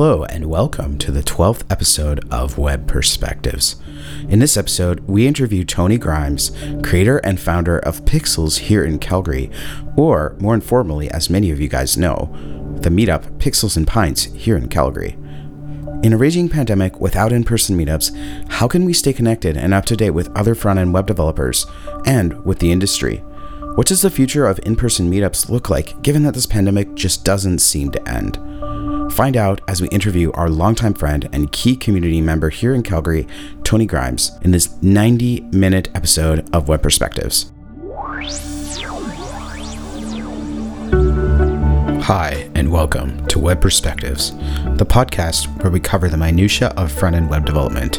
Hello, and welcome to the 12th episode of Web Perspectives. In this episode, we interview Tony Grimes, creator and founder of Pixels here in Calgary, or more informally, as many of you guys know, the meetup Pixels and Pints here in Calgary. In a raging pandemic without in person meetups, how can we stay connected and up to date with other front end web developers and with the industry? What does the future of in person meetups look like given that this pandemic just doesn't seem to end? Find out as we interview our longtime friend and key community member here in Calgary, Tony Grimes, in this 90 minute episode of Web Perspectives. Hi, and welcome to Web Perspectives, the podcast where we cover the minutiae of front end web development,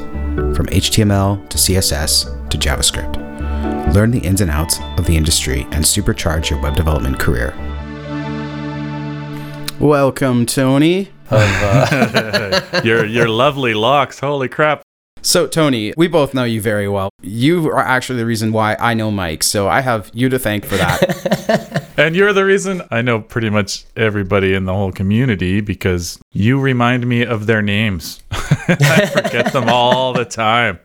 from HTML to CSS to JavaScript. Learn the ins and outs of the industry and supercharge your web development career. Welcome, Tony. Of, uh, your your lovely locks. Holy crap! So, Tony, we both know you very well. You are actually the reason why I know Mike, so I have you to thank for that. and you're the reason I know pretty much everybody in the whole community because you remind me of their names. I forget them all the time.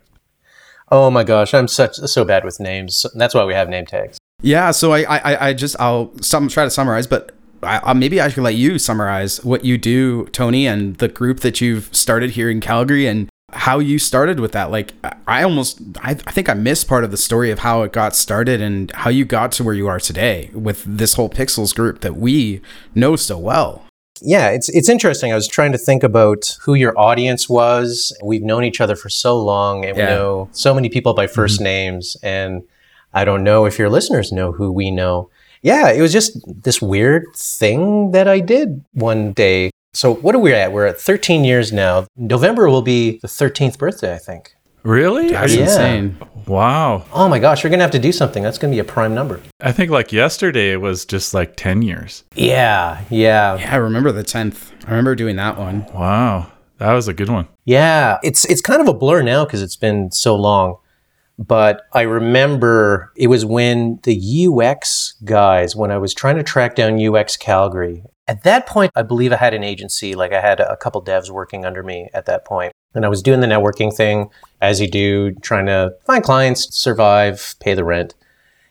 Oh my gosh, I'm such so bad with names. That's why we have name tags. Yeah, so I I, I just I'll some, try to summarize, but I, maybe I should let you summarize what you do, Tony, and the group that you've started here in Calgary and how you started with that. Like, I almost, I, I think I missed part of the story of how it got started and how you got to where you are today with this whole Pixels group that we know so well. Yeah, it's it's interesting. I was trying to think about who your audience was. We've known each other for so long, and yeah. we know so many people by 1st mm-hmm. names. And I don't know if your listeners know who we know yeah, it was just this weird thing that I did one day. So what are we at? We're at 13 years now. November will be the 13th birthday, I think. Really? That's yeah. insane. Wow. Oh my gosh, you're going to have to do something. That's going to be a prime number. I think like yesterday it was just like 10 years. Yeah, yeah. Yeah, I remember the 10th. I remember doing that one. Wow. That was a good one. Yeah, it's it's kind of a blur now because it's been so long. But I remember it was when the UX guys, when I was trying to track down UX Calgary, at that point, I believe I had an agency, like I had a couple devs working under me at that point. And I was doing the networking thing as you do, trying to find clients, survive, pay the rent.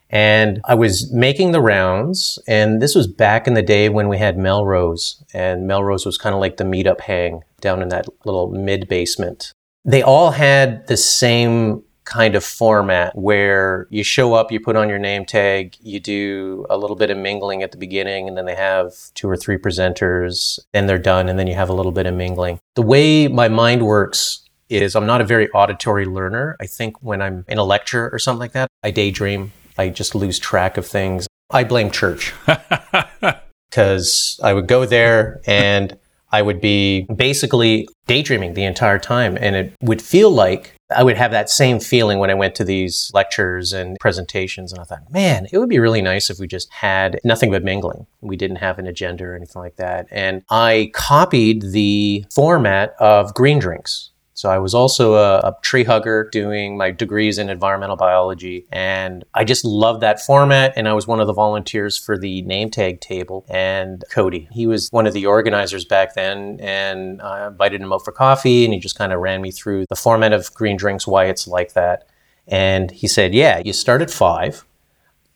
And I was making the rounds. And this was back in the day when we had Melrose. And Melrose was kind of like the meetup hang down in that little mid basement. They all had the same kind of format where you show up, you put on your name tag, you do a little bit of mingling at the beginning, and then they have two or three presenters, and they're done, and then you have a little bit of mingling. The way my mind works is I'm not a very auditory learner. I think when I'm in a lecture or something like that, I daydream. I just lose track of things. I blame church because I would go there and I would be basically daydreaming the entire time. And it would feel like I would have that same feeling when I went to these lectures and presentations. And I thought, man, it would be really nice if we just had nothing but mingling. We didn't have an agenda or anything like that. And I copied the format of green drinks. So I was also a, a, tree hugger doing my degrees in environmental biology. And I just loved that format. And I was one of the volunteers for the name tag table. And Cody, he was one of the organizers back then. And I invited him out for coffee and he just kind of ran me through the format of green drinks, why it's like that. And he said, yeah, you start at five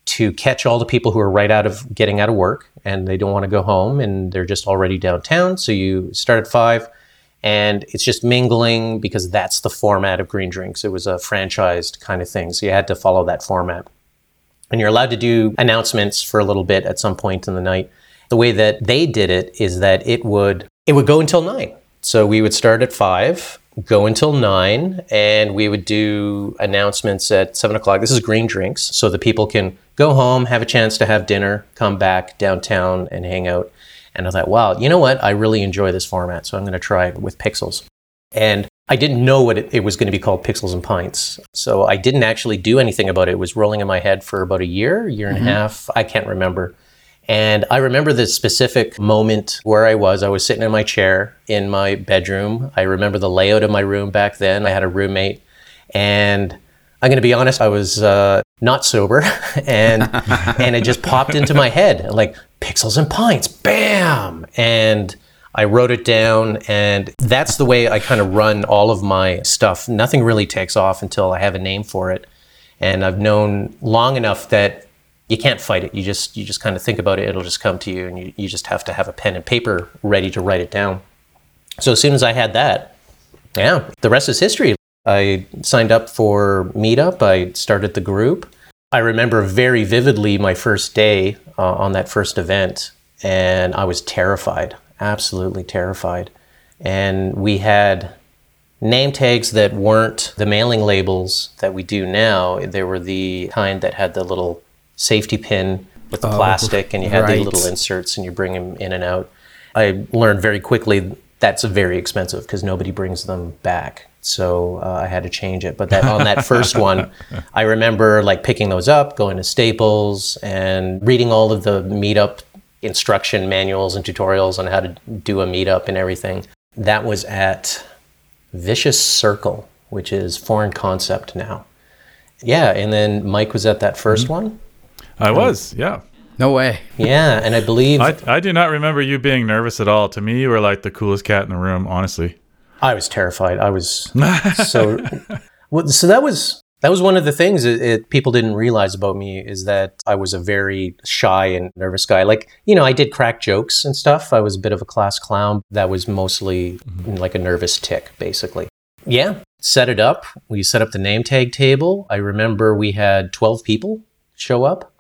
to catch all the people who are right out of getting out of work and they don't want to go home and they're just already downtown. So you start at five and it's just mingling because that's the format of Green Drinks. It was a franchised kind of thing, so you had to follow that format. And you're allowed to do announcements for a little bit at some point in the night. The way that they did it is that it would it would go until nine. So we would start at five, go until nine, and we would do announcements at seven o'clock. This is Green Drinks, so the people can go home, have a chance to have dinner, come back downtown and hang out. And I thought, wow, you know what? I really enjoy this format, so I'm going to try it with Pixels. And I didn't know what it, it, was going to be called Pixels and Pints. So I didn't actually do anything about it. It was rolling in my head for about a year, year and mm-hmm. a half. I can't remember. And I remember the specific moment where I was. I was sitting in my chair in my bedroom. I remember the layout of my room back then. I had a roommate. And I'm going to be honest, I was uh, not sober. and, and it just popped into my head like, pixels and pints, bam! And I wrote it down, and that's the way I kind of run all of my stuff. Nothing really takes off until I have a name for it, and I've known long enough that you can't fight it. You just you just kind of think about it; it'll just come to you, and you, you just have to have a pen and paper ready to write it down. So as soon as I had that, yeah, the rest is history. I signed up for Meetup. I started the group. I remember very vividly my first day uh, on that first event, and I was terrified absolutely terrified. And we had name tags that weren't the mailing labels that we do now. They were the kind that had the little safety pin with the oh, plastic, and you had right. the little inserts, and you bring them in and out. I learned very quickly that's very expensive because nobody brings them back. So uh, I had to change it. But that on that first one, I remember like picking those up, going to Staples, and reading all of the meetup instruction manuals and tutorials on how to do a meetup and everything. That was at Vicious Circle, which is foreign concept now. Yeah, and then Mike was at that 1st mm-hmm. one. I was, yeah. No way. Yeah, and I believe I, I do not remember you being nervous at all. To me, you were like the coolest cat in the room, honestly. I was terrified. I was so well, so that was that was one of the things it, it, people didn't realize about me is that I was a very shy and nervous guy. Like, you know, I did crack jokes and stuff. I was a bit of a class clown. That was mostly mm-hmm. like a nervous tick, basically. Yeah, set it up. We set up the name tag table. I remember we had 12 people show up.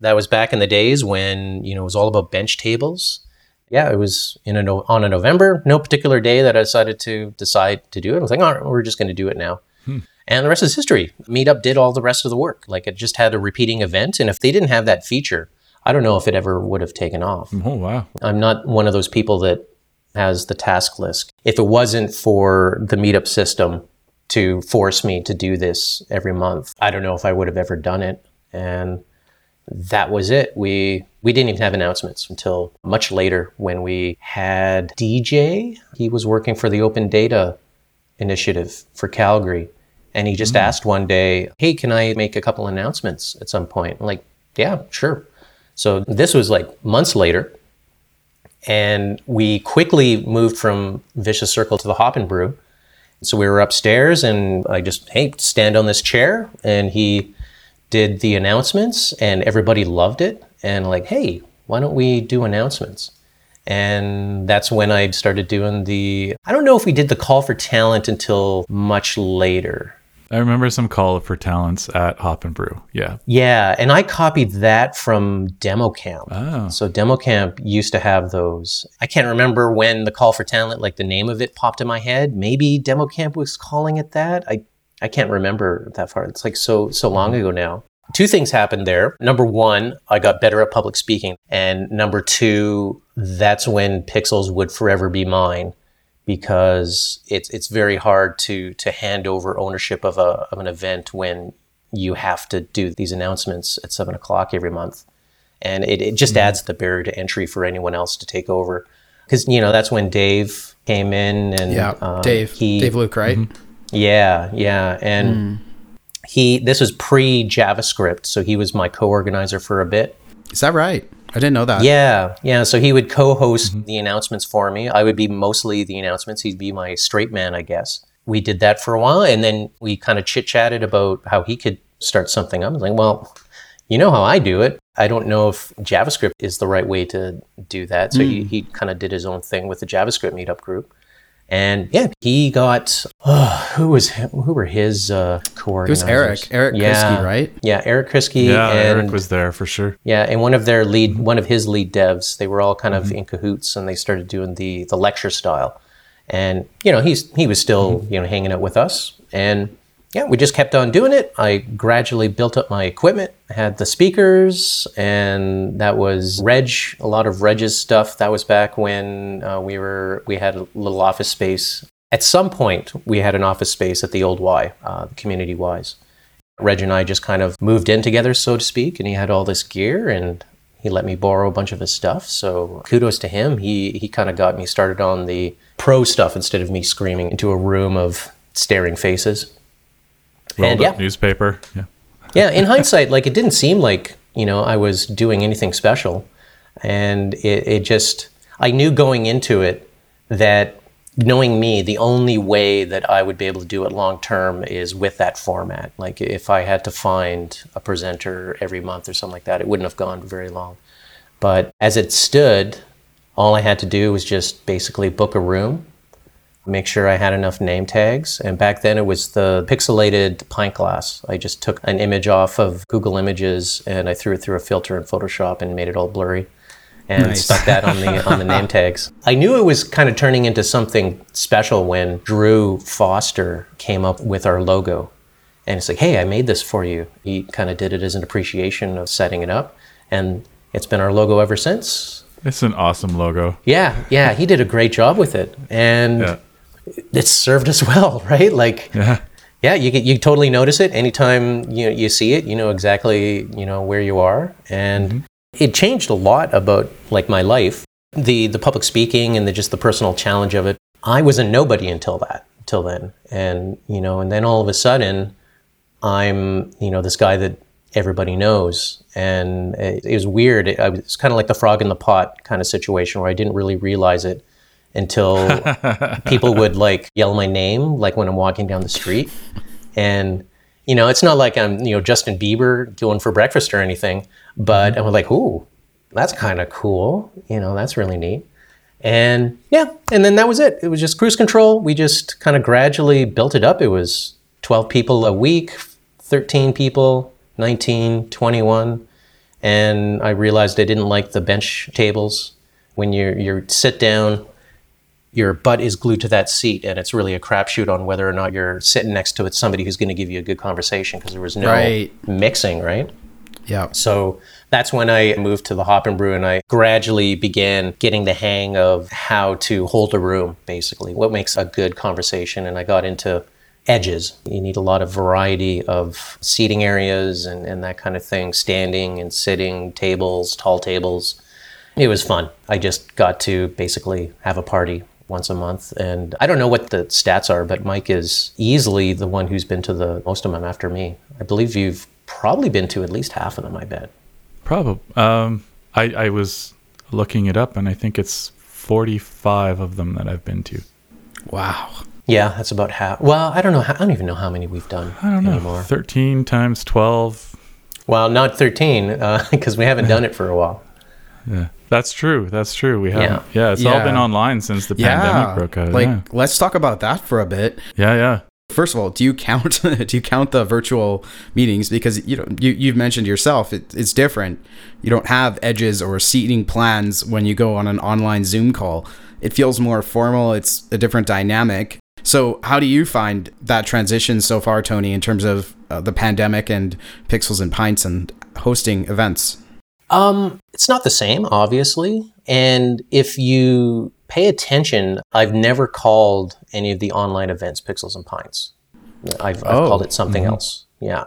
That was back in the days when, you know, it was all about bench tables. Yeah, it was in a on a November, no particular day that I decided to decide to do it. I was like, all right, we're just going to do it now. Hmm. And the rest is history. Meetup did all the rest of the work. Like it just had a repeating event. And if they didn't have that feature, I don't know if it ever would have taken off. Oh, wow. I'm not one of those people that has the task list. If it wasn't for the Meetup system to force me to do this every month, I don't know if I would have ever done it. And that was it. We we didn't even have announcements until much later when we had DJ. He was working for the Open Data Initiative for Calgary and he just mm. asked one day, Hey, can I make a couple announcements at some point? I'm like, yeah, sure. So this was like months later. And we quickly moved from Vicious Circle to the Hop and Brew. So we were upstairs and I just, hey, stand on this chair. And he did the announcements and everybody loved it. And like, hey, why don't we do announcements? And that's when I started doing the, I don't know if we did the call for talent until much later. I remember some call for talents at Hop and Brew. Yeah. Yeah. And I copied that from Demo Camp. Oh. So Demo Camp used to have those. I can't remember when the call for talent, like the name of it popped in my head. Maybe Demo Camp was calling it that. I, I can't remember that far. It's like so so long ago now. Two things happened there. Number one, I got better at public speaking. And number two, that's when Pixels would forever be mine because it's it's very hard to to hand over ownership of a of an event when you have to do these announcements at seven o'clock every month, and it, it just mm-hmm. adds the barrier to entry for anyone else to take over. Because you know that's when Dave came in and yeah, um, Dave, he, Dave Luke, right? Mm-hmm. Yeah, yeah, and mm. he this was pre JavaScript, so he was my co-organizer for a bit. Is that right? I didn't know that. Yeah, yeah. So he would co-host mm-hmm. the announcements for me. I would be mostly the announcements. He'd be my straight man, I guess. We did that for a while, and then we kind of chit chatted about how he could start something up. I was like, well, you know how I do it. I don't know if JavaScript is the right way to do that. So mm. he, he kind of did his own thing with the JavaScript meetup group. And yeah, he got oh, who was who were his uh, co It was Eric, Eric yeah. right? Yeah, Eric Krisky. Yeah, and, Eric was there for sure. Yeah, and one of their lead, one of his lead devs, they were all kind of mm-hmm. in cahoots, and they started doing the the lecture style. And you know, he's he was still mm-hmm. you know hanging out with us, and yeah, we just kept on doing it. I gradually built up my equipment, I had the speakers, and that was Reg, a lot of Reg's stuff. That was back when uh, we were we had a little office space. At some point, we had an office space at the old Y, uh, community Ys. Reg and I just kind of moved in together, so to speak, and he had all this gear, and he let me borrow a bunch of his stuff. So kudos to him. He he kind of got me started on the pro stuff instead of me screaming into a room of staring faces and yeah, newspaper. Yeah. yeah. In hindsight, like it didn't seem like you know I was doing anything special, and it, it just I knew going into it that knowing me, the only way that I would be able to do it long term is with that format. Like if I had to find a presenter every month or something like that, it wouldn't have gone very long. But as it stood, all I had to do was just basically book a room, make sure I had enough name tags. And back then it was the pixelated pint glass. I just took an image off of Google Images and I threw it through a filter in Photoshop and made it all blurry and nice. stuck that on the on the name tags. I knew it was kind of turning into something special when Drew Foster came up with our logo. And it's like, hey, I made this for you. He kind of did it as an appreciation of setting it up. And it's been our logo ever since. It's an awesome logo. Yeah, yeah. He did a great job with it. And yeah. It's served us well, right? Like yeah. Yeah, you you totally notice it anytime you you see it. You know exactly you know where you are, and mm-hmm. It changed a lot about like my life, the the public speaking and the just the personal challenge of it. I was a nobody until that, until then, and you know, and then all of a sudden, I'm you know this guy that everybody knows, and it, it was weird. It, it was kind of like the frog in the pot kind of situation where I didn't really realize it until people would like yell my name, like when I'm walking down the street, and you know, it's not like I'm, you know, Justin Bieber going for breakfast or anything, but mm-hmm. I'm like, ooh, that's kind of cool. You know, that's really neat. And yeah, and then that was it. It was just cruise control. We just kind of gradually built it up. It was 12 people a week, 13 people, 19, 21. And I realized I didn't like the bench tables. When you you sit down, your butt is glued to that seat, and it's really a crapshoot on whether or not you're sitting next to it somebody who's going to give you a good conversation because there was no right. mixing, right? Yeah. So that's when I moved to the Hop and Brew and I gradually began getting the hang of how to hold a room, basically, what makes a good conversation. And I got into edges. You need a lot of variety of seating areas and, and that kind of thing, standing and sitting, tables, tall tables. It was fun. I just got to basically have a party once a month. And I don't know what the stats are, but Mike is easily the one who's been to the most of them after me. I believe you've probably been to at least half of them, I bet. Probably. Um, I, I was looking it up, and I think it's 45 of them that I've been to. Wow. Yeah, that's about half. Well, I don't know. How, I don't even know how many we've done. I don't know. Anymore. 13 times 12. Well, not 13, because uh, we haven't done it for a while. Yeah. That's true. That's true. We haven't. Yeah, yeah it's yeah. all been online since the yeah. pandemic broke out. Like, yeah. let's talk about that for a bit. Yeah, yeah. First of all, do you count do you count the virtual meetings because you know you you've mentioned yourself it, it's different. You don't have edges or seating plans when you go on an online Zoom call. It feels more formal. It's a different dynamic. So, how do you find that transition so far, Tony, in terms of uh, the pandemic and Pixels and Pints and hosting events? Um, it's not the same, obviously. And if you pay attention, I've never called any of the online events Pixels and Pints. I've, I've oh. called it something mm-hmm. else. Yeah.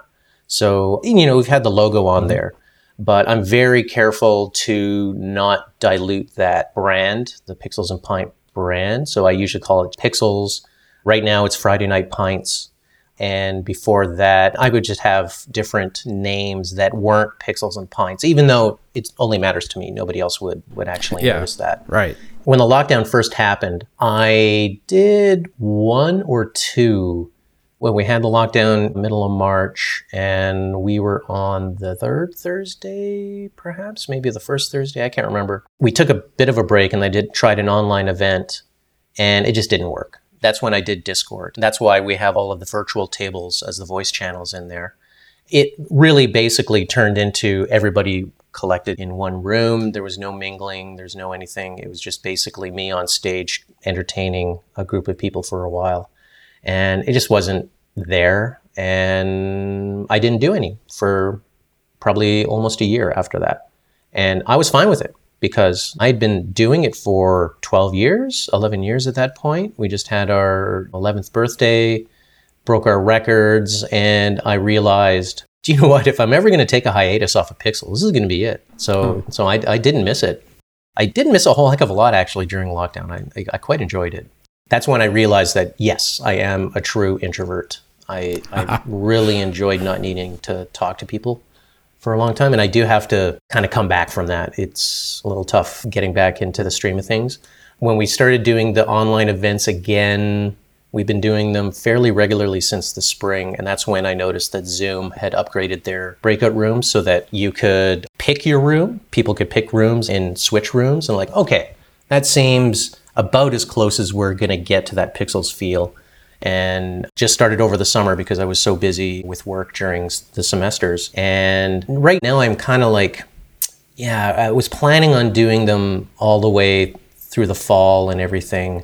So, you know, we've had the logo on mm-hmm. there, but I'm very careful to not dilute that brand, the Pixels and Pint brand. So I usually call it Pixels. Right now it's Friday Night Pints. And before that, I would just have different names that weren't pixels and pints, even though it only matters to me. Nobody else would would actually yeah, notice that. Right. When the lockdown first happened, I did one or two when we had the lockdown middle of March and we were on the third Thursday, perhaps, maybe the first Thursday, I can't remember. We took a bit of a break and I did tried an online event and it just didn't work that's when I did Discord. That's why we have all of the virtual tables as the voice channels in there. It really basically turned into everybody collected in one room. There was no mingling, there's no anything. It was just basically me on stage entertaining a group of people for a while. And it just wasn't there. And I didn't do any for probably almost a year after that. And I was fine with it because I'd been doing it for 12 years, 11 years at that point. We just had our 11th birthday, broke our records, and I realized, do you know what? If I'm ever going to take a hiatus off of Pixel, this is going to be it. So, oh. so I, I didn't miss it. I didn't miss a whole heck of a lot actually during lockdown. I, I, I quite enjoyed it. That's when I realized that yes, I am a true introvert. I, I really enjoyed not needing to talk to people for a long time. And I do have to kind of come back from that. It's a little tough getting back into the stream of things. When we started doing the online events again, we've been doing them fairly regularly since the spring. And that's when I noticed that Zoom had upgraded their breakout rooms so that you could pick your room. People could pick rooms and switch rooms. And like, okay, that seems about as close as we're going to get to that Pixels feel and just started over the summer because I was so busy with work during the semesters. And right now I'm kind of like, yeah, I was planning on doing them all the way through the fall and everything,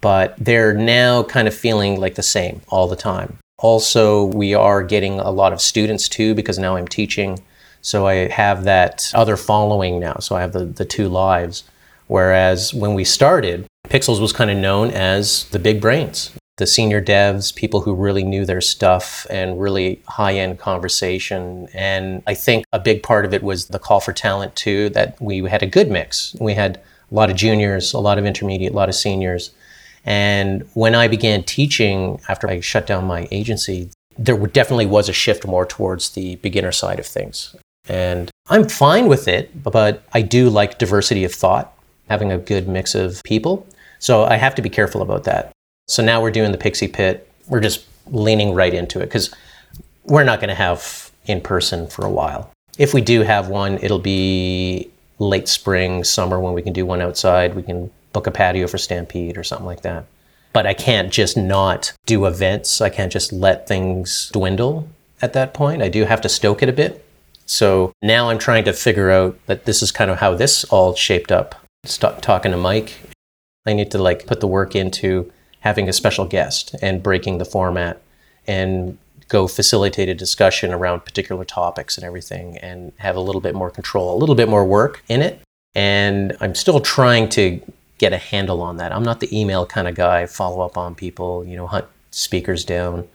but they're now kind of feeling like the same all the time. Also, we are getting a lot of students too because now I'm teaching. So I have that other following now. So I have the, the two lives. Whereas when we started, Pixels was kind of known as the big brains the senior devs, people who really knew their stuff and really high end conversation. And I think a big part of it was the call for talent, too, that we had a good mix. We had a lot of juniors, a lot of intermediate, a lot of seniors. And when I began teaching after I shut down my agency, there definitely was a shift more towards the beginner side of things. And I'm fine with it, but I do like diversity of thought, having a good mix of people. So I have to be careful about that. So now we're doing the Pixie Pit. We're just leaning right into it because we're not going to have in person for a while. If we do have one, it'll be late spring, summer when we can do one outside. We can book a patio for Stampede or something like that. But I can't just not do events. I can't just let things dwindle at that point. I do have to stoke it a bit. So now I'm trying to figure out that this is kind of how this all shaped up. Stop talking to Mike. I need to like put the work into having a special guest and breaking the format and go facilitate a discussion around particular topics and everything and have a little bit more control, a little bit more work in it. And I'm still trying to get a handle on that. I'm not the email kind of guy, follow up on people, you know, hunt speakers down.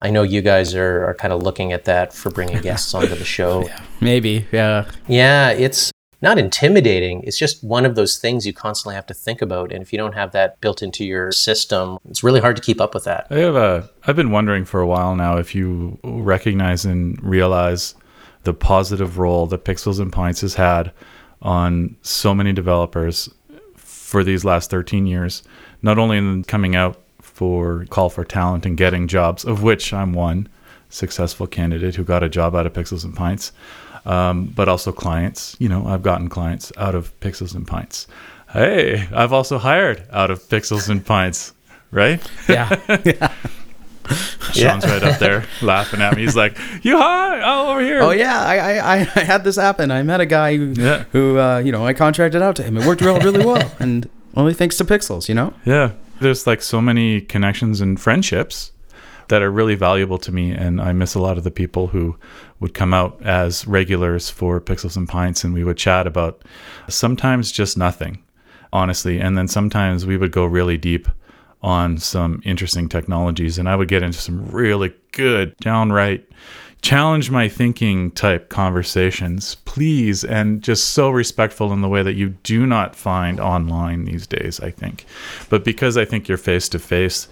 I know you guys are, are kind of looking at that for bringing guests onto the show. Yeah, maybe, yeah. Yeah, it's not intimidating. It's just one of those things you constantly have to think about. And if you don't have that built into your system, it's really hard to keep up with that. I have a, I've been wondering for a while now if you recognize and realize the positive role that Pixels and Pints has had on so many developers for these last 13 years, not only in coming out for call for talent and getting jobs, of which I'm one successful candidate who got a job out of Pixels and Pints, um, but also clients. You know, I've gotten clients out of Pixels and Pints. Hey, I've also hired out of Pixels and Pints, right? Yeah. yeah. Sean's right up there laughing at me. He's like, "You hi? Oh, over here." Oh yeah, I, I, I had this happen. I met a guy who, Yeah. who uh, you know, I contracted out to him. It worked real, really well, and only thanks to Pixels. You know. Yeah. There's like so many connections and friendships that are really valuable to me. And I miss a lot of the people who would come out as regulars for Pixels and Pints and we would chat about sometimes just nothing, honestly. And then sometimes we would go really deep on some interesting technologies and I would get into some really good, downright challenge my thinking type conversations, please, and just so respectful in the way that you do not find online these days, I think. But because I think you're face to face,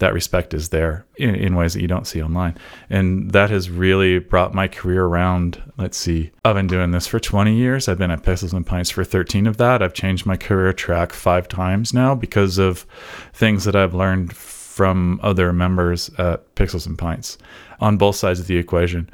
that respect is there in, in, ways that you don't see online. And that has really brought my career around. Let's see, I've been doing this for 20 years. I've been at Pixels and Pints for 13 of that. I've changed my career track five times now because of things that I've learned from other members at Pixels and Pints on both sides of the equation.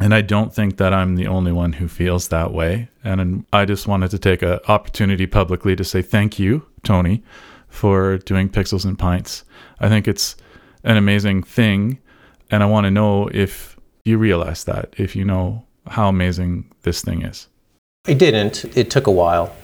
And I don't think that I'm the only one who feels that way. And I just wanted to take an opportunity publicly to say thank you, Tony, for doing Pixels and Pints. I think it's an amazing thing. And I want to know if you realize that, if you know how amazing this thing is. I didn't. It took a while.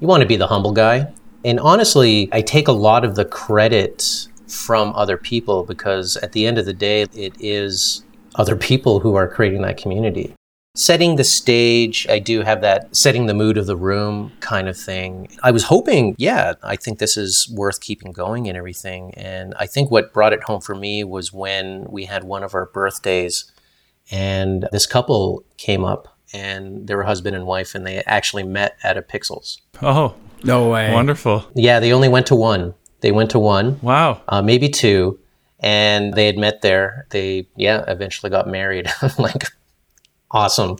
You want to be the humble guy. And honestly, I take a lot of the credit from other people because at the end of the day, it is other people who are creating that community. Setting the stage, I do have that setting the mood of the room kind of thing. I was hoping, yeah, I think this is worth keeping going and everything. And I think what brought it home for me was when we had one of our birthdays and this couple came up and they were husband and wife and they actually met at a Pixels. Oh, no way. Wonderful. Yeah, they only went to one. They went to one. Wow. Uh, maybe two. And they had met there. They, yeah, eventually got married. like, awesome.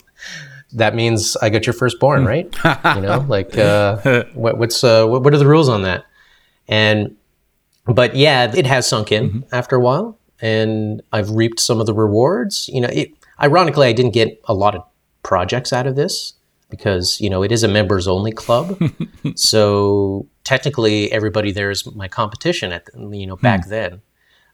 That means I got your firstborn, right? you know, like uh, what, what's uh, what, what are the rules on that? And but yeah, it has sunk in after a while, and I've reaped some of the rewards. You know, it, ironically, I didn't get a lot of projects out of this because you know it is a members only club, so technically everybody there is my competition at you know back then.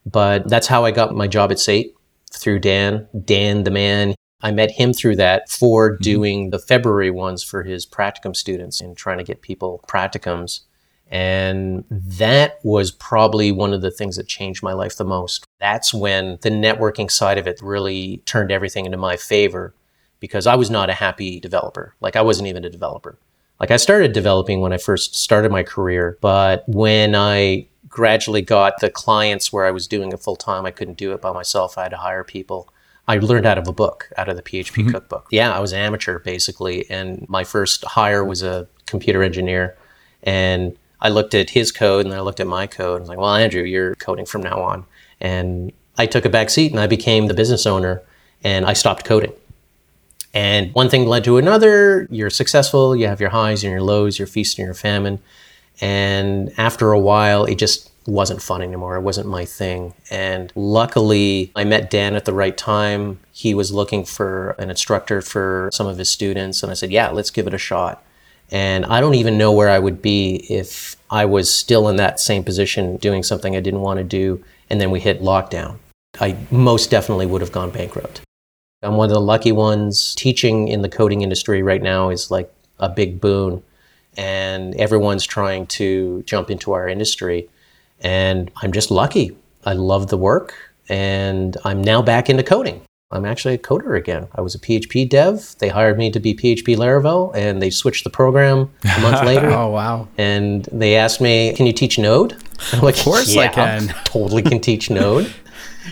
But that's how I got my job at SAIT through Dan. Dan, the man, I met him through that for mm-hmm. doing the February ones for his practicum students and trying to get people practicums. And that was probably one of the things that changed my life the most. That's when the networking side of it really turned everything into my favor because I was not a happy developer. Like, I wasn't even a developer. Like, I started developing when I first started my career, but when I gradually got the clients where I was doing it full time, I couldn't do it by myself. I had to hire people. I learned out of a book, out of the PHP mm-hmm. cookbook. Yeah, I was an amateur basically. And my first hire was a computer engineer. And I looked at his code and then I looked at my code. and I was like, well, Andrew, you're coding from now on. And I took a back seat and I became the business owner and I stopped coding. And one thing led to another. You're successful, you have your highs and your lows, your feast and your famine. And after a while, it just wasn't fun anymore. It wasn't my thing. And luckily, I met Dan at the right time. He was looking for an instructor for some of his students. And I said, yeah, let's give it a shot. And I don't even know where I would be if I was still in that same position doing something I didn't want to do. And then we hit lockdown. I most definitely would have gone bankrupt. I'm one of the lucky ones. Teaching in the coding industry right now is like a big boon. And everyone's trying to jump into our industry. And I'm just lucky. I love the work. And I'm now back into coding. I'm actually a coder again. I was a PHP dev. They hired me to be PHP Laravel, and they switched the program a month later. Oh wow! And they asked me, "Can you teach Node?" I'm like, Of course I "Yeah, can." totally can teach Node."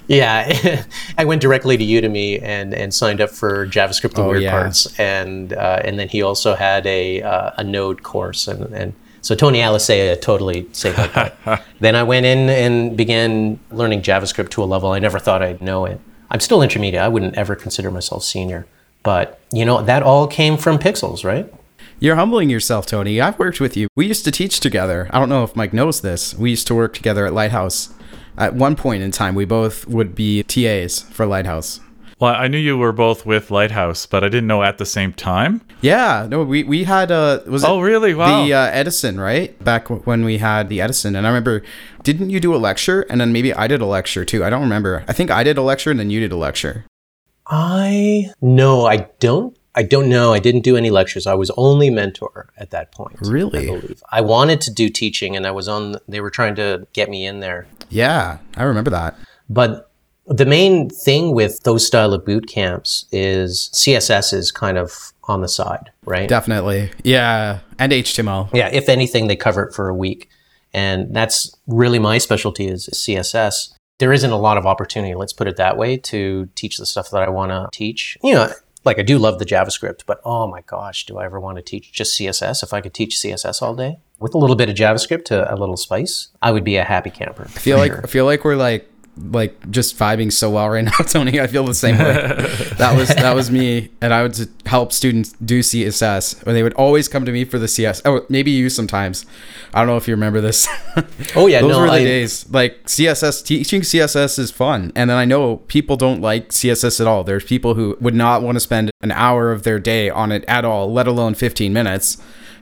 yeah, I went directly to Udemy and, and signed up for JavaScript and Oh, weird yeah. parts, and uh, and then he also had a uh, a Node course, and and so Tony Alicea totally saved my butt. then I went in and began learning JavaScript to a level I never thought I'd know it. I'm still intermediate. I wouldn't ever consider myself senior, but you know that all came from Pixels, right? You're humbling yourself, Tony. I've worked with you. We used to teach together. I don't know if Mike knows this. We used to work together at Lighthouse. At one point in time, we both would be TAs for Lighthouse. Well, I knew you were both with Lighthouse, but I didn't know at the same time. Yeah, no, we we had uh was it Oh, really? Wow. the uh, Edison right back w- when we had the Edison, and I remember, didn't you do a lecture and then maybe I did a lecture too? I don't remember. I think I did a lecture and then you did a lecture. I no, I don't. I don't know. I didn't do any lectures. I was only mentor at that point. Really? I believe I wanted to do teaching, and I was on. They were trying to get me in there, Yeah, I remember that. but the main thing with those style of boot camps is CSS is kind of on the side, right? Definitely. Yeah, and HTML. Yeah, if anything, they cover it for a week. And that's really my specialty is CSS. There isn't a lot of opportunity, let's put it that way, to teach the stuff that I want to teach. You know, like I do love the JavaScript, but oh my gosh, do I ever want to teach just CSS? If I could teach CSS all day with a little bit of JavaScript to a little spice, I would be a happy camper. I feel like I feel like we're like like just vibing so well right now, Tony. I feel the same way. that was that was me, and I would help students do CSS, or they would always come to me for the CS. Oh, maybe you sometimes. I don't know if you remember this. Oh, yeah, those no, were the I- days. Like CSS, teaching CSS is fun, and then I know people don't like CSS at all. There's people who would not want to spend an hour of their day on it at all, let alone 15 minutes.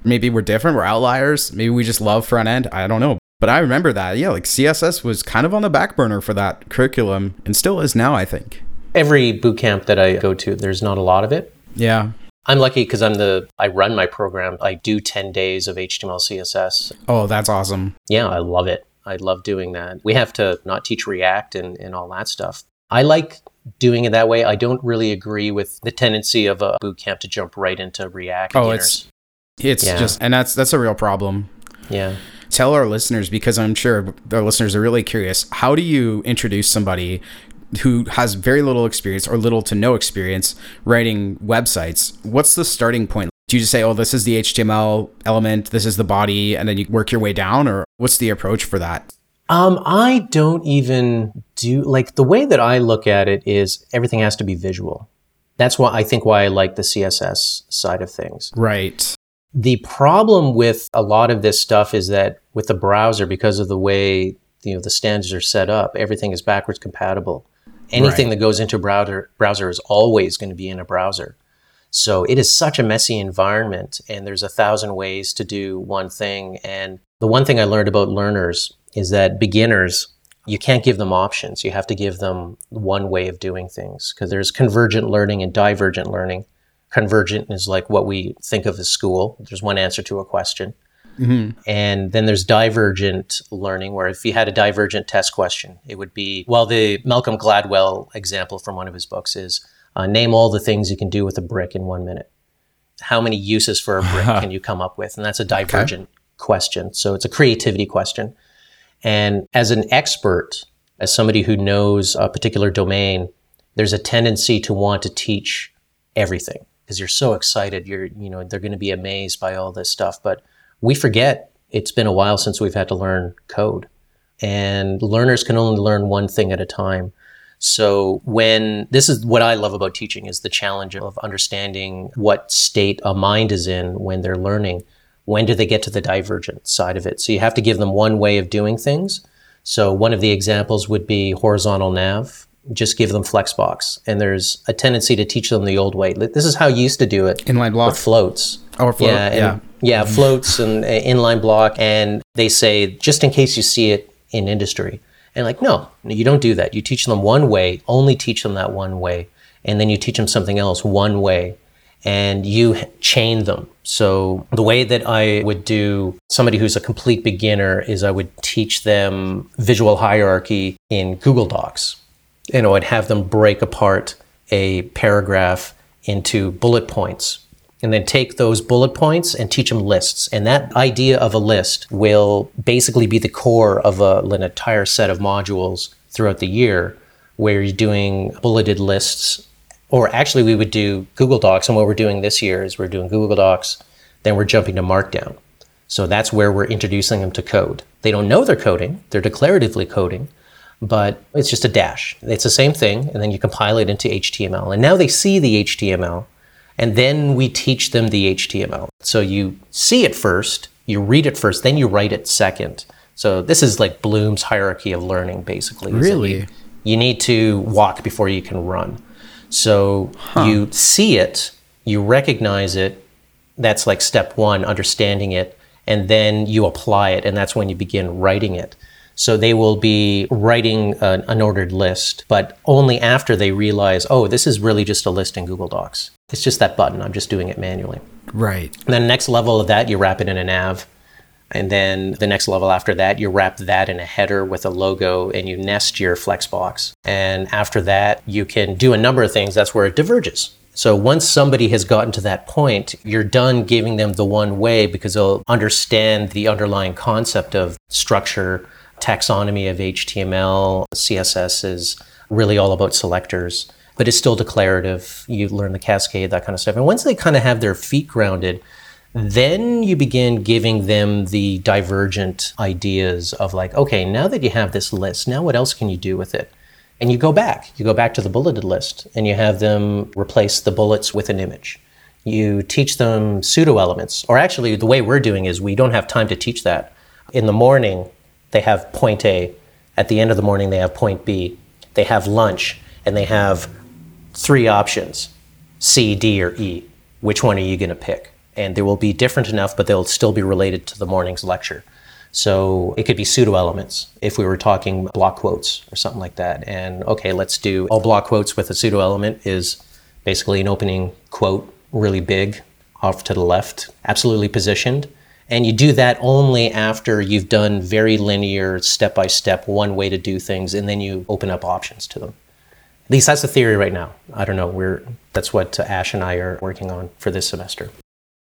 Maybe we're different. We're outliers. Maybe we just love front end. I don't know. But I remember that. Yeah, like CSS was kind of on the back burner for that curriculum and still is now, I think. Every boot camp that I go to, there's not a lot of it. Yeah. I'm lucky because I'm the I run my program. I do 10 days of HTML CSS Oh, that's awesome. yeah, I love it. I love doing that. We have to not teach React and, and all that stuff. I like doing it that way. I don't really agree with the tendency of a boot camp to jump right into React. Oh, beginners. It's Yeah. just, and that's that's a real problem. yeah. Tell our listeners because I'm sure our listeners are really curious. How do you introduce somebody who has very little experience or little to no experience writing websites? What's the starting point? Do you just say, "Oh, this is the HTML element, this is the body," and then you work your way down, or what's the approach for that? Um, I don't even do like the way that I look at it is everything has to be visual. That's why I think why I like the CSS side of things. Right. The problem with a lot of this stuff is that with the browser, because of the way you know the standards are set up, everything is backwards compatible. Anything Right. that goes into a browser browser is always going to be in a browser. So it is such a messy environment, and there's a thousand ways to do one thing. And the one thing I learned about learners is that beginners, you can't give them options. You have to give them one way of doing things because there's convergent learning and divergent learning. Convergent is like what we think of as school. There's one answer to a question. And then there's divergent learning, where if you had a divergent test question, it would be well, the Malcolm Gladwell example from one of his books is uh, name all the things you can do with a brick in one minute. How many uses for a brick can you come up with? And that's a divergent question. So it's a creativity question. And as an expert, as somebody who knows a particular domain, there's a tendency to want to teach everything because you're so excited. You're, you know, they're going to be amazed by all this stuff. But we forget it's been a while since we've had to learn code. And learners can only learn one thing at a time. So when this is what I love about teaching is the challenge of understanding what state a mind is in when they're learning. When do they get to the divergent side of it? So you have to give them one way of doing things. So one of the examples would be horizontal nav. Just give them Flexbox. And there's a tendency to teach them the old way. This is how you used to do it Inline block. with floats. Or float, Yeah, and, yeah. yeah, floats and uh, inline block. And they say, just in case you see it in industry. And like, no, you don't do that. You teach them one way, only teach them that one way. And then you teach them something else one way and you chain them. So the way that I would do somebody who's a complete beginner is I would teach them visual hierarchy in Google Docs. You know, I'd have them break apart a paragraph into bullet points and then take those bullet points and teach them lists. And that idea of a list will basically be the core of a, an entire set of modules throughout the year where you're doing bulleted lists. Or actually, we would do Google Docs. And what we're doing this year is we're doing Google Docs, then we're jumping to Markdown. So that's where we're introducing them to code. They don't know they're coding, they're declaratively coding, but it's just a dash. It's the same thing, and then you compile it into HTML. And now they see the HTML, and then we teach them the HTML. So you see it first, you read it first, then you write it second. So this is like Bloom's hierarchy of learning, basically. Really? You, you need to walk before you can run. So you see it, you recognize it, that's like step one, understanding it, and then you apply it, and that's when you begin writing it. So they will be writing an unordered list, but only after they realize, oh, this is really just a list in Google Docs. It's just that button. I'm just doing it manually. Right. And then the next level of that, you wrap it in a nav. And then the next level after that, you wrap that in a header with a logo and you nest your Flexbox. And after that, you can do a number of things. That's where it diverges. So once somebody has gotten to that point, you're done giving them the one way because they'll understand the underlying concept of structure, taxonomy of HTML. CSS is really all about selectors, but it's still declarative. You learn the cascade, that kind of stuff. And once they kind of have their feet grounded, then you begin giving them the divergent ideas of like, okay, now that you have this list, now what else can you do with it? And you go back. You go back to the bulleted list and you have them replace the bullets with an image. You teach them pseudo elements, or actually, the way we're doing is we don't have time to teach that. In the morning, they have point A. At the end of the morning, they have point B. They have lunch and they have three options C, D, or E. Which one are you going to pick? And they will be different enough, but they'll still be related to the morning's lecture. So it could be pseudo elements if we were talking block quotes or something like that. And okay, let's do all block quotes with a pseudo element is basically an opening quote, really big, off to the left, absolutely positioned. And you do that only after you've done very linear, step by step, one way to do things, and then you open up options to them. At least that's the theory right now. I don't know. We're that's what Ash and I are working on for this semester.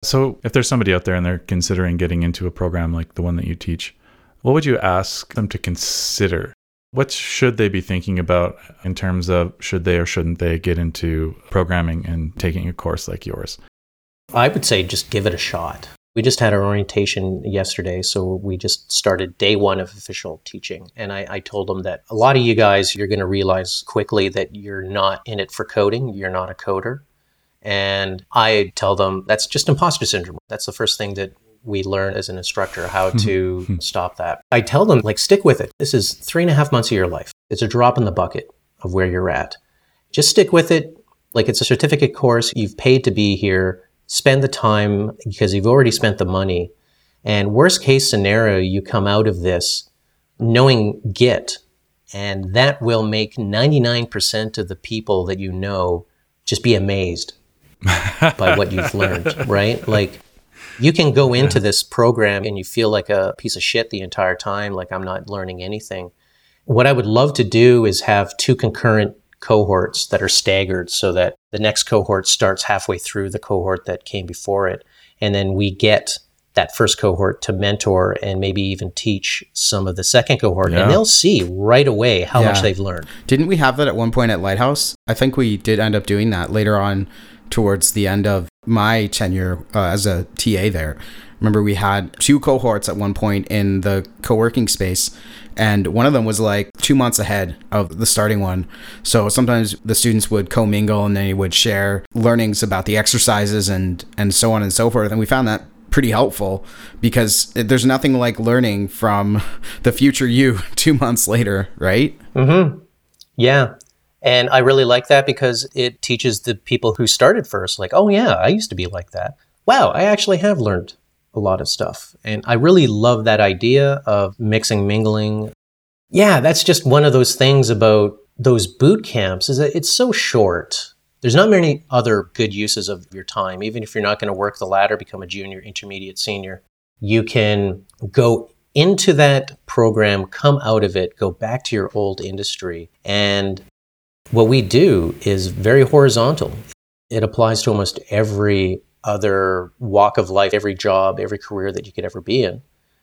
So, if there's somebody out there and they're considering getting into a program like the one that you teach, what would you ask them to consider? What should they be thinking about in terms of should they or shouldn't they get into programming and taking a course like yours? I would say just give it a shot. We just had our orientation yesterday, so we just started day one of official teaching. And I, I told them that a lot of you guys, you're going to realize quickly that you're not in it for coding, you're not a coder. And I tell them that's just imposter syndrome. That's the first thing that we learn as an instructor how to stop that. I tell them, like, stick with it. This is three and a half months of your life. It's a drop in the bucket of where you're at. Just stick with it. Like, it's a certificate course. You've paid to be here. Spend the time because you've already spent the money. And worst case scenario, you come out of this knowing Git, and that will make 99% of the people that you know just be amazed by what you've learned, right? Like, you can go into this program and you feel like a piece of shit the entire time, like I'm not learning anything. What I would love to do is have two concurrent cohorts that are staggered so that the next cohort starts halfway through the cohort that came before it. And then we get that first cohort to mentor and maybe even teach some of the second cohort. Yeah. And they'll see right away how much they've learned. Didn't we have that at one point at Lighthouse? I think we did end up doing that later on towards the end of my tenure uh, as a TA there. Remember, we had two cohorts at one point in the co working space, and one of them was like two months ahead of the starting one. So sometimes the students would commingle and they would share learnings about the exercises and, and so on and so forth. And we found that pretty helpful because there's nothing like learning from the future you two months later, right? mm-hmm Yeah. And I really like that because it teaches the people who started first, like, oh, yeah, I used to be like that. Wow, I actually have learned a lot of stuff. And I really love that idea of mixing, mingling. Yeah, that's just one of those things about those boot camps is that it's so short. There's not many other good uses of your time. Even if you're not going to work the ladder, become a junior, intermediate, senior, you can go into that program, come out of it, go back to your old industry. And what we do is very horizontal. It applies to almost every other walk of life, every job, every career that you could ever be in.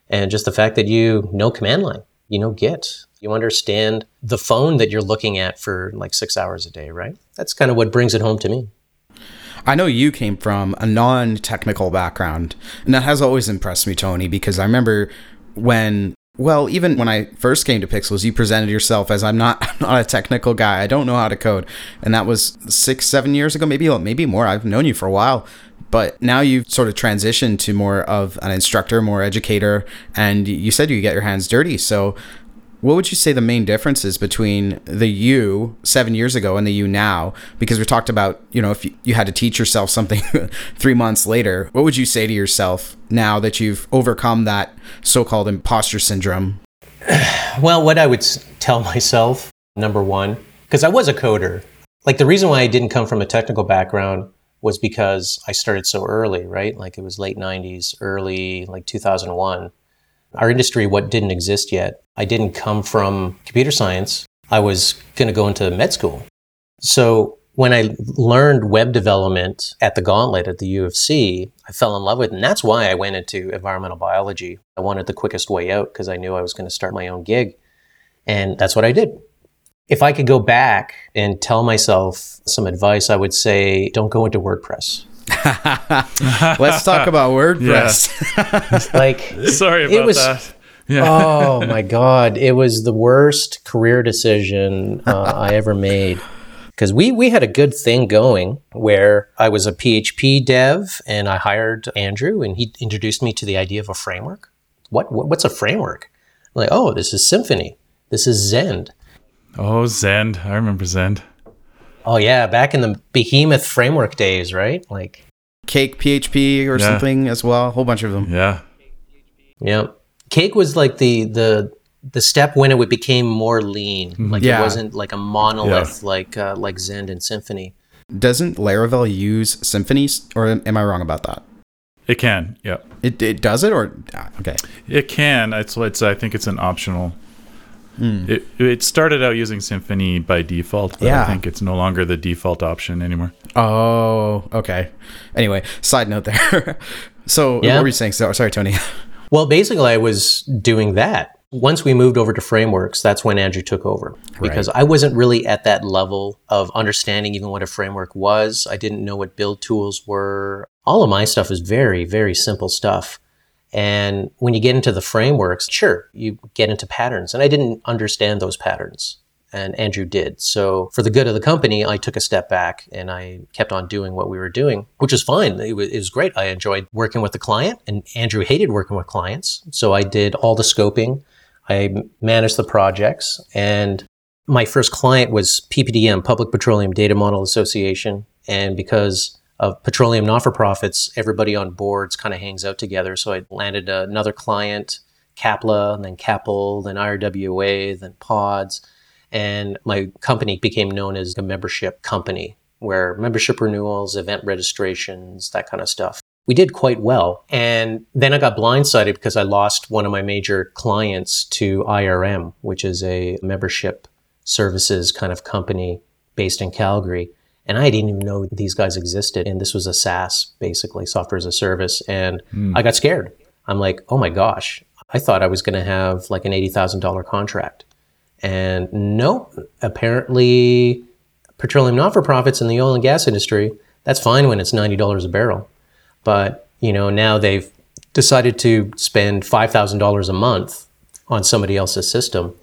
And just the fact that you know command line, you know Git, you understand the phone that you're looking at for like six hours a day, right? That's kind of what brings it home to me. I know you came from a non technical background, and that has always impressed me, Tony, because I remember when. Well, even when I first came to Pixels, you presented yourself as I'm not I'm not a technical guy. I don't know how to code, and that was six, seven years ago, maybe maybe more. I've known you for a while, but now you've sort of transitioned to more of an instructor, more educator, and you said you get your hands dirty. So, what would you say the main differences between the you seven years ago and the you now? Because we talked about, you know, if you, had to teach yourself something three months later, what would you say to yourself now that you've overcome that so called imposter syndrome? Well, what I would tell myself, number one, because I was a coder. Like the reason why I didn't come from a technical background was because I started so early, right? Like it was late 90s, early like 2001. Our industry, what didn't exist yet. I didn't come from computer science. I was going to go into med school. So when I learned web development at the Gauntlet at the U of C, I fell in love with it. And that's why I went into environmental biology. I wanted the quickest way out because I knew I was going to start my own gig. And that's what I did. If I could go back and tell myself some advice, I would say don't go into WordPress. Let's talk about WordPress. Like, Sorry It about was- that. Yeah. oh my God, it was the worst career decision uh, I ever made. Because we, we had a good thing going where I was a PHP dev and I hired Andrew and he introduced me to the idea of a framework. What, what What's a framework? I'm like, oh, this is Symfony. This is Zend. Oh, Zend. I remember Zend. Oh, yeah, back in the behemoth framework days, right? Like, Cake PHP or Yeah. something as well, a whole bunch of them. Yeah. yeah. Cake was like the, the, the step when it became more lean. Like Yeah. it wasn't like a monolith like uh, like Zend and Symfony. Doesn't Laravel use symphonies, or am I wrong about that? It can. Yeah. It, it does it, or ah, okay? It can. It's, it's I think it's an optional. Hmm. It, it started out using Symfony by default, but Yeah. I think it's no longer the default option anymore. Oh, okay. Anyway, side note there. so Yeah. what were you saying? So, sorry, Tony. Well, basically, I was doing that. Once we moved over to frameworks, that's when Andrew took over because I wasn't really at that level of understanding even what a framework was. I didn't know what build tools were. All of my stuff is very, very simple stuff. And when you get into the frameworks, sure, you get into patterns. And I didn't understand those patterns and Andrew did. So for the good of the company, I took a step back and I kept on doing what we were doing, which is fine. It was, it was, great. I enjoyed working with the client and Andrew hated working with clients. So I did all the scoping. I managed the projects and my first client was PPDM, Public Petroleum Data Model Association. And because of petroleum not-for-profits, everybody on boards kind of hangs out together. So I landed another client, CAPLA, and then CAPL, then IRWA, then PODS and my company became known as a membership company, where membership renewals, event registrations, that kind of stuff. We did quite well. And then I got blindsided because I lost one of my major clients to IRM, which is a membership services kind of company based in Calgary. And I didn't even know these guys existed. And this was a SaaS, basically, software as a service. And mm. I got scared. I'm like, oh my gosh, I thought I was going to have like an $80,000 contract. And no, apparently, petroleum not for profits in the oil and gas industry, that's fine when it's $90 a barrel. But, you know, now they've decided to spend $5,000 a month on somebody else's system.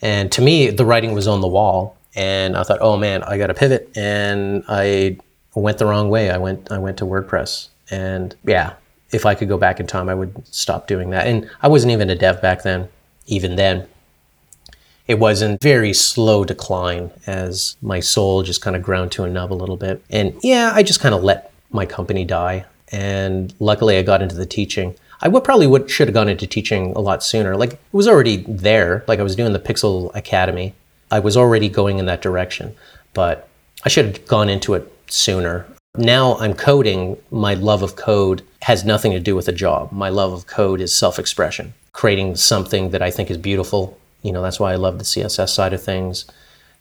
And to me, the writing was on the wall. And I thought, oh man, I got to pivot. And I went the wrong way. I went, I went to WordPress. And yeah, if I could go back in time, I would stop doing that. And I wasn't even a dev back then, even then it was in very slow decline as my soul just kind of ground to a nub a little bit. And yeah, I just kind of let my company die. And luckily, I got into the teaching. I would probably would should have gone into teaching a lot sooner. Like it was already there. Like I was doing the Pixel Academy. I was already going in that direction, but I should have gone into it sooner. Now I'm coding. My love of code has nothing to do with a job. My love of code is self-expression, creating something that I think is beautiful you know, that's why I love the CSS side of things.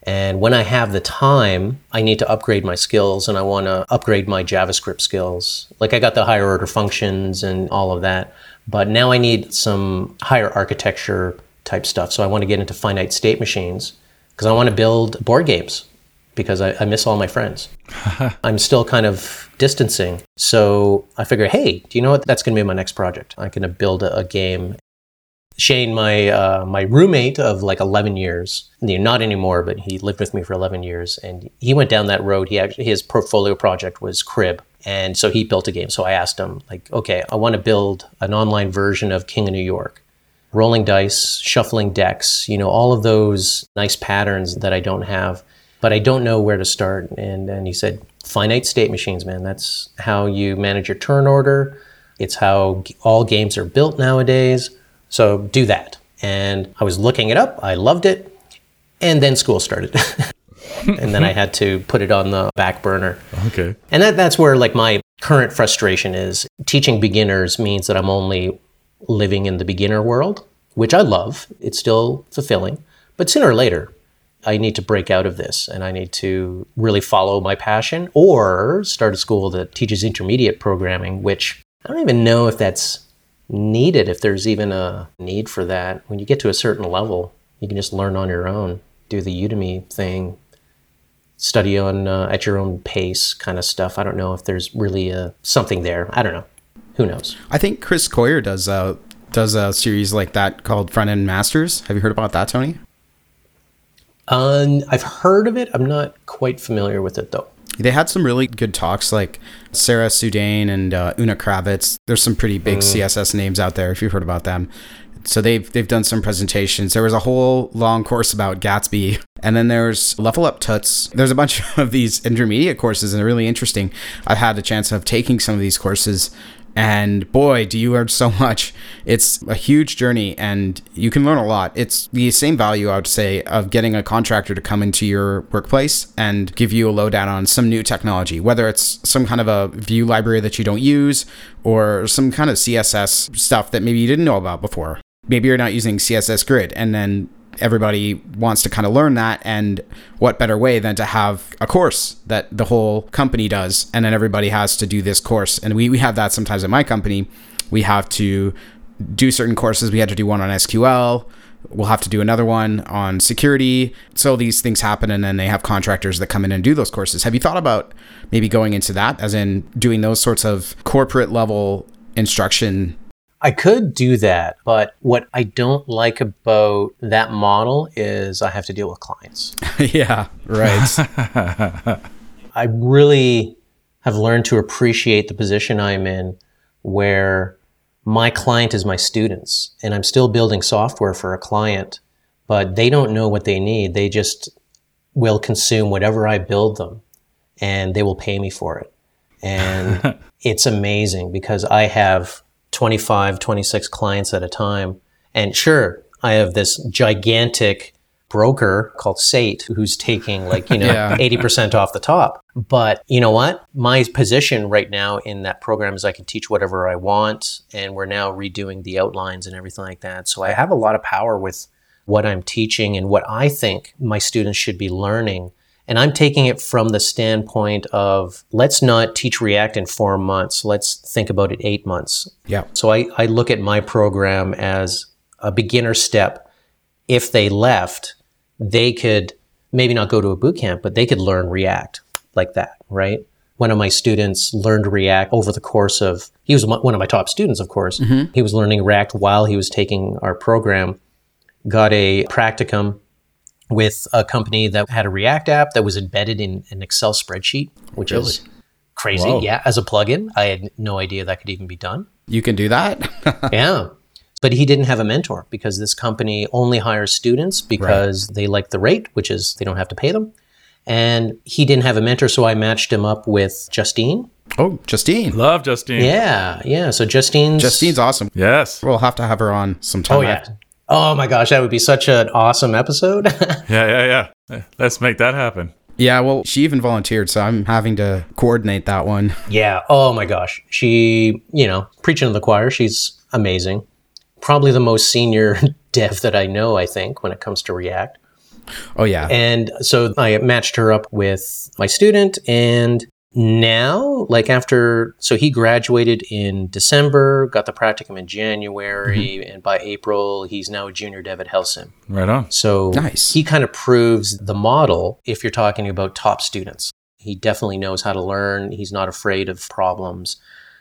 And when I have the time, I need to upgrade my skills and I want to upgrade my JavaScript skills. Like I got the higher order functions and all of that, but now I need some higher architecture type stuff. So I want to get into finite state machines because I want to build board games because I, I miss all my friends. I'm still kind of distancing. So I figure, hey, do you know what? That's going to be my next project. I'm going to build a, a game Shane, my uh, my roommate of like 11 years, not anymore, but he lived with me for 11 years, and he went down that road. He actually his portfolio project was Crib, and so he built a game. So I asked him, like, okay, I want to build an online version of King of New York, rolling dice, shuffling decks, you know, all of those nice patterns that I don't have, but I don't know where to start. And and he said, finite state machines, man. That's how you manage your turn order. It's how all games are built nowadays so do that. And I was looking it up. I loved it. And then school started. and then I had to put it on the back burner. Okay. And that, that's where like my current frustration is teaching beginners means that I'm only living in the beginner world, which I love. It's still fulfilling. But sooner or later, I need to break out of this and I need to really follow my passion or start a school that teaches intermediate programming, which I don't even know if that's needed if there's even a need for that. When you get to a certain level, you can just learn on your own, do the Udemy thing, study on uh, at your own pace kind of stuff. I don't know if there's really a, something there. I don't know. Who knows? I think Chris Coyier does a does a series like that called Front End Masters. Have you heard about that, Tony? Um, I've heard of it. I'm not quite familiar with it though. They had some really good talks, like Sara Soueidan and uh, Una Kravets. There's some pretty big mm. CSS names out there if you've heard about them. So they've they've done some presentations. There was a whole long course about Gatsby, and then there's Level Up Tuts. There's a bunch of these intermediate courses, and they're really interesting. I've had a chance of taking some of these courses, and boy, do you learn so much. It's a huge journey and you can learn a lot. It's the same value, I would say, of getting a contractor to come into your workplace and give you a lowdown on some new technology, whether it's some kind of a view library that you don't use or some kind of CSS stuff that maybe you didn't know about before. Maybe you're not using CSS Grid and then everybody wants to kind of learn that and what better way than to have a course that the whole company does and then everybody has to do this course and we, we have that sometimes in my company we have to do certain courses. We had to do one on SQL. We'll have to do another one on security. So these things happen, and then they have contractors that come in and do those courses. Have you thought about maybe going into that, as in doing those sorts of corporate level instruction? I could do that, but what I don't like about that model is I have to deal with clients. yeah, right. I really have learned to appreciate the position I'm in where my client is my students and I'm still building software for a client, but they don't know what they need. They just will consume whatever I build them and they will pay me for it. And it's amazing because I have 25, 26 clients at a time. And sure, I have this gigantic broker called SAIT who's taking like, you know, yeah. 80% off the top. But you know what? My position right now in that program is I can teach whatever I want. And we're now redoing the outlines and everything like that. So I have a lot of power with what I'm teaching and what I think my students should be learning. And I'm taking it from the standpoint of let's not teach React in four months. Let's think about it eight months. Yeah. So I, I look at my program as a beginner step. If they left, they could maybe not go to a boot camp, but they could learn React like that, right? One of my students learned React over the course of, he was one of my top students, of course. Mm-hmm. He was learning React while he was taking our program, got a practicum with a company that had a React app that was embedded in an Excel spreadsheet, which really? is crazy. Whoa. Yeah, as a plugin. I had no idea that could even be done. You can do that? yeah. But he didn't have a mentor because this company only hires students because right. they like the rate, which is they don't have to pay them. And he didn't have a mentor, so I matched him up with Justine. Oh, Justine. Love Justine. Yeah, yeah. So Justine's Justine's awesome. Yes. We'll have to have her on sometime. Oh yeah. Oh my gosh, that would be such an awesome episode. yeah, yeah, yeah. Let's make that happen. Yeah, well, she even volunteered, so I'm having to coordinate that one. Yeah. Oh my gosh. She, you know, preaching to the choir, she's amazing probably the most senior dev that I know, I think, when it comes to React. Oh, yeah. And so I matched her up with my student. And now, like after, so he graduated in December, got the practicum in January, mm-hmm. and by April, he's now a junior dev at Hellsim. Right on. So nice. he kind of proves the model if you're talking about top students. He definitely knows how to learn, he's not afraid of problems.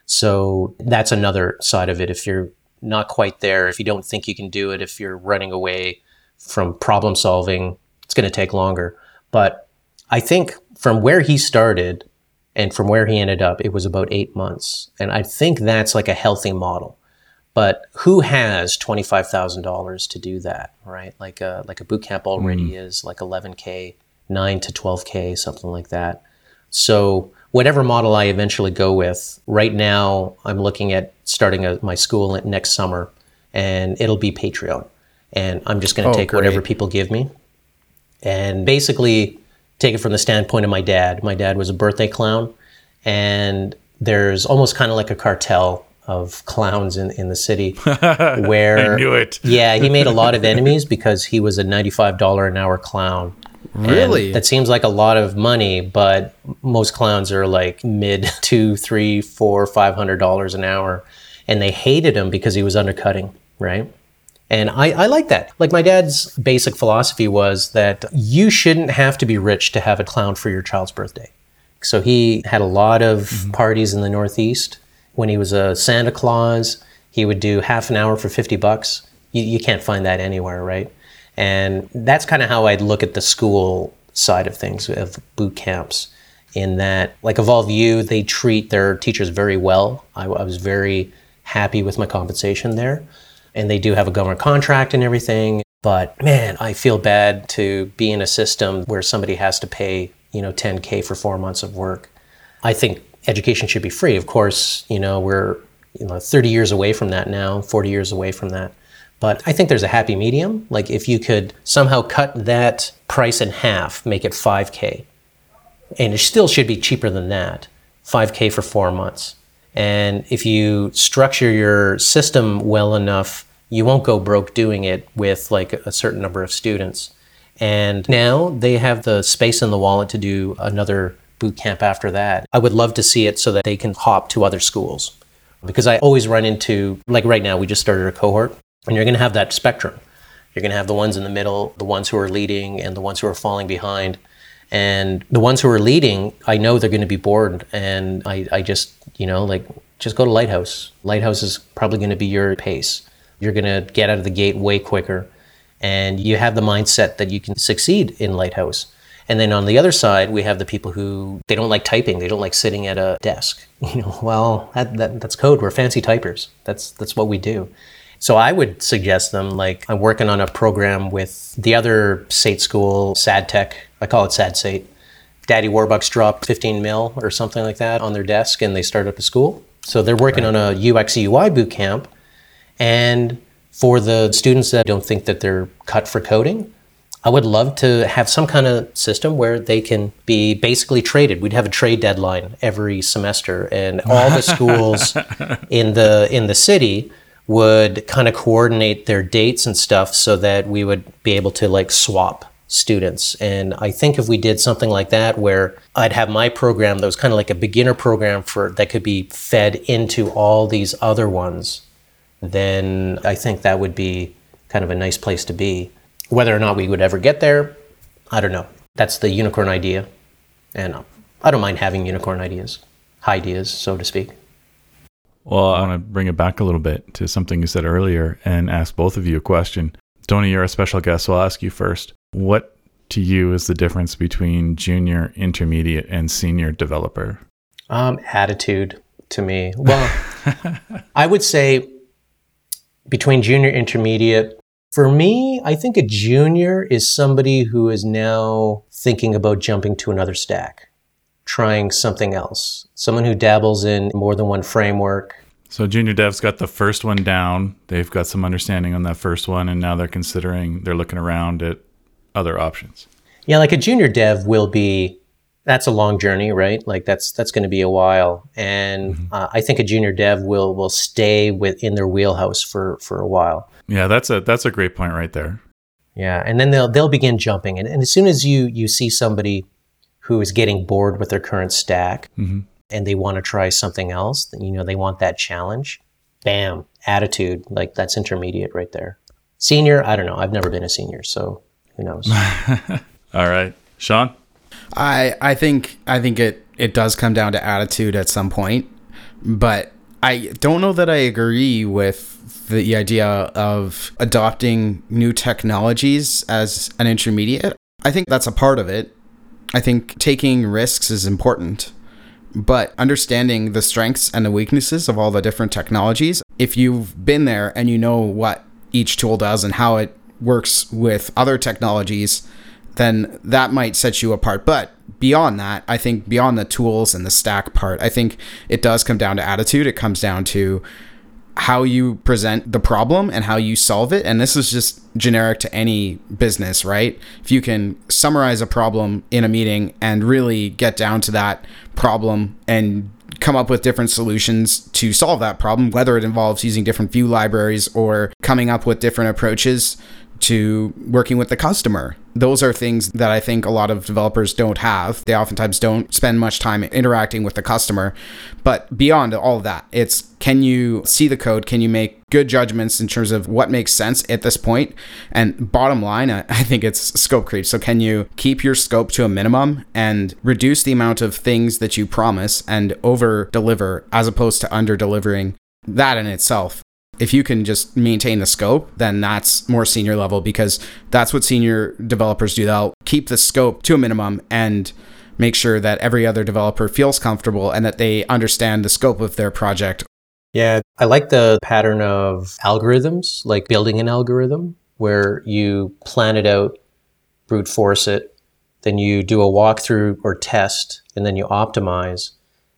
So that's another side of it. If you're not quite there, if you don't think you can do it, if you're running away from problem solving, it's going to take longer. But I think from where he started and from where he ended up, it was about eight months. And I think that's like a healthy model. But who has twenty five thousand dollars to do that, right? Like a like a boot camp already mm. is like eleven k, nine to twelve k, something like that. So whatever model I eventually go with, right now I'm looking at starting a, my school next summer, and it'll be Patreon, and I'm just going to oh, take great. whatever people give me, and basically take it from the standpoint of my dad. My dad was a birthday clown, and there's almost kind of like a cartel of clowns in, in the city where I knew it. yeah, he made a lot of enemies because he was a $95 an hour clown Really? And that seems like a lot of money, but most clowns are like mid two, three, four, five hundred dollars an hour. And they hated him because he was undercutting, right? And I, I like that. Like my dad's basic philosophy was that you shouldn't have to be rich to have a clown for your child's birthday. So he had a lot of mm-hmm. parties in the Northeast. When he was a Santa Claus, he would do half an hour for 50 bucks. You, you can't find that anywhere, right? And that's kind of how I'd look at the school side of things, of boot camps, in that, like Evolve U, they treat their teachers very well. I, I was very happy with my compensation there. And they do have a government contract and everything. But man, I feel bad to be in a system where somebody has to pay, you know, 10K for four months of work. I think education should be free. Of course, you know, we're you know 30 years away from that now, 40 years away from that. But I think there's a happy medium. Like if you could somehow cut that price in half, make it 5K, and it still should be cheaper than that 5K for four months. And if you structure your system well enough, you won't go broke doing it with like a certain number of students. And now they have the space in the wallet to do another boot camp after that. I would love to see it so that they can hop to other schools Because I always run into, like right now, we just started a cohort, and you're going to have that spectrum. You're going to have the ones in the middle, the ones who are leading, and the ones who are falling behind. And the ones who are leading, I know they're going to be bored. And I, I just, you know, like, just go to Lighthouse. Lighthouse is probably going to be your pace. You're going to get out of the gate way quicker. And you have the mindset that you can succeed in Lighthouse. And then on the other side, we have the people who they don't like typing. They don't like sitting at a desk. You know, well, that, that, that's code. We're fancy typers. That's that's what we do. So I would suggest them like I'm working on a program with the other SAIT school, SAD Tech. I call it SADSAIT. Daddy Warbucks dropped 15 mil or something like that on their desk and they start up a school. So they're working right. on a UX UI boot camp. And for the students that don't think that they're cut for coding, I would love to have some kind of system where they can be basically traded. We'd have a trade deadline every semester, and all the schools in the in the city would kind of coordinate their dates and stuff so that we would be able to like swap students. And I think if we did something like that, where I'd have my program that was kind of like a beginner program for that could be fed into all these other ones, then I think that would be kind of a nice place to be. Whether or not we would ever get there, I don't know. That's the unicorn idea. And I don't mind having unicorn ideas, ideas, so to speak. Well, I want to bring it back a little bit to something you said earlier and ask both of you a question. Tony, you're a special guest, so I'll ask you first. What to you is the difference between junior, intermediate, and senior developer? Um, attitude to me. Well, I would say between junior, intermediate, for me, I think a junior is somebody who is now thinking about jumping to another stack, trying something else. Someone who dabbles in more than one framework. So junior dev's got the first one down. They've got some understanding on that first one, and now they're considering, they're looking around at other options. Yeah, like a junior dev will be that's a long journey, right? Like that's that's going to be a while, and mm-hmm. uh, I think a junior dev will will stay within their wheelhouse for for a while. Yeah, that's a that's a great point right there. Yeah, and then they'll they'll begin jumping, and, and as soon as you you see somebody who is getting bored with their current stack mm-hmm. and they want to try something else, you know, they want that challenge. Bam, attitude, like that's intermediate right there. Senior, I don't know. I've never been a senior, so who knows. All right, Sean. I I think I think it it does come down to attitude at some point, but I don't know that I agree with the idea of adopting new technologies as an intermediate. I think that's a part of it. I think taking risks is important, but understanding the strengths and the weaknesses of all the different technologies, if you've been there and you know what each tool does and how it works with other technologies, then that might set you apart. But beyond that, I think beyond the tools and the stack part, I think it does come down to attitude. It comes down to how you present the problem and how you solve it. And this is just generic to any business, right? If you can summarize a problem in a meeting and really get down to that problem and come up with different solutions to solve that problem, whether it involves using different view libraries or coming up with different approaches to working with the customer. Those are things that I think a lot of developers don't have. They oftentimes don't spend much time interacting with the customer. But beyond all of that, it's can you see the code? Can you make good judgments in terms of what makes sense at this point? And bottom line, I think it's scope creep. So can you keep your scope to a minimum and reduce the amount of things that you promise and over deliver as opposed to under delivering? That in itself if you can just maintain the scope, then that's more senior level because that's what senior developers do. They'll keep the scope to a minimum and make sure that every other developer feels comfortable and that they understand the scope of their project. Yeah, I like the pattern of algorithms, like building an algorithm where you plan it out, brute force it, then you do a walkthrough or test, and then you optimize.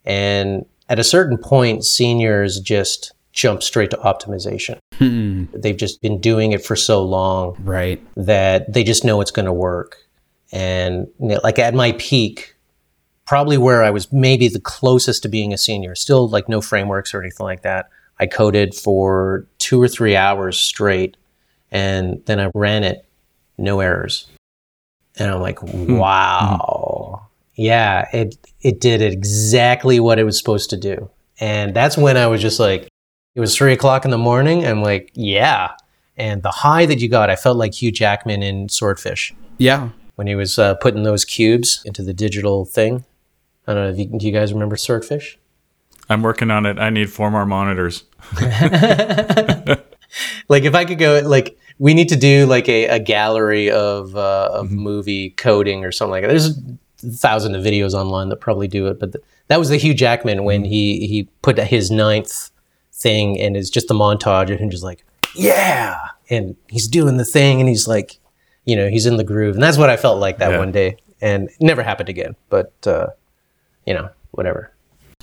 And at a certain point, seniors just jump straight to optimization. Hmm. They've just been doing it for so long, right? That they just know it's going to work. And you know, like at my peak, probably where I was maybe the closest to being a senior, still like no frameworks or anything like that. I coded for two or three hours straight, and then I ran it, no errors. And I'm like, hmm. wow. Mm-hmm. Yeah, it it did exactly what it was supposed to do And that's when I was just like, it was three o'clock in the morning. I'm like, yeah. And the high that you got, I felt like Hugh Jackman in Swordfish Yeah. when he was uh, putting those cubes into the digital thing. I don't know. If you, do you guys remember Swordfish? I'm working on it. I need four more monitors. like if I could go, like we need to do like a, a gallery of uh, of movie coding or something like that. There's a thousand of videos online that probably do it, but th- that was the Hugh Jackman when he he put his ninth thing and it's just a montage of him just like yeah, and he's doing the thing and he's like, you know, he's in the groove, and that's what I felt like that Yeah. one day, and it never happened again. But uh, you know, whatever.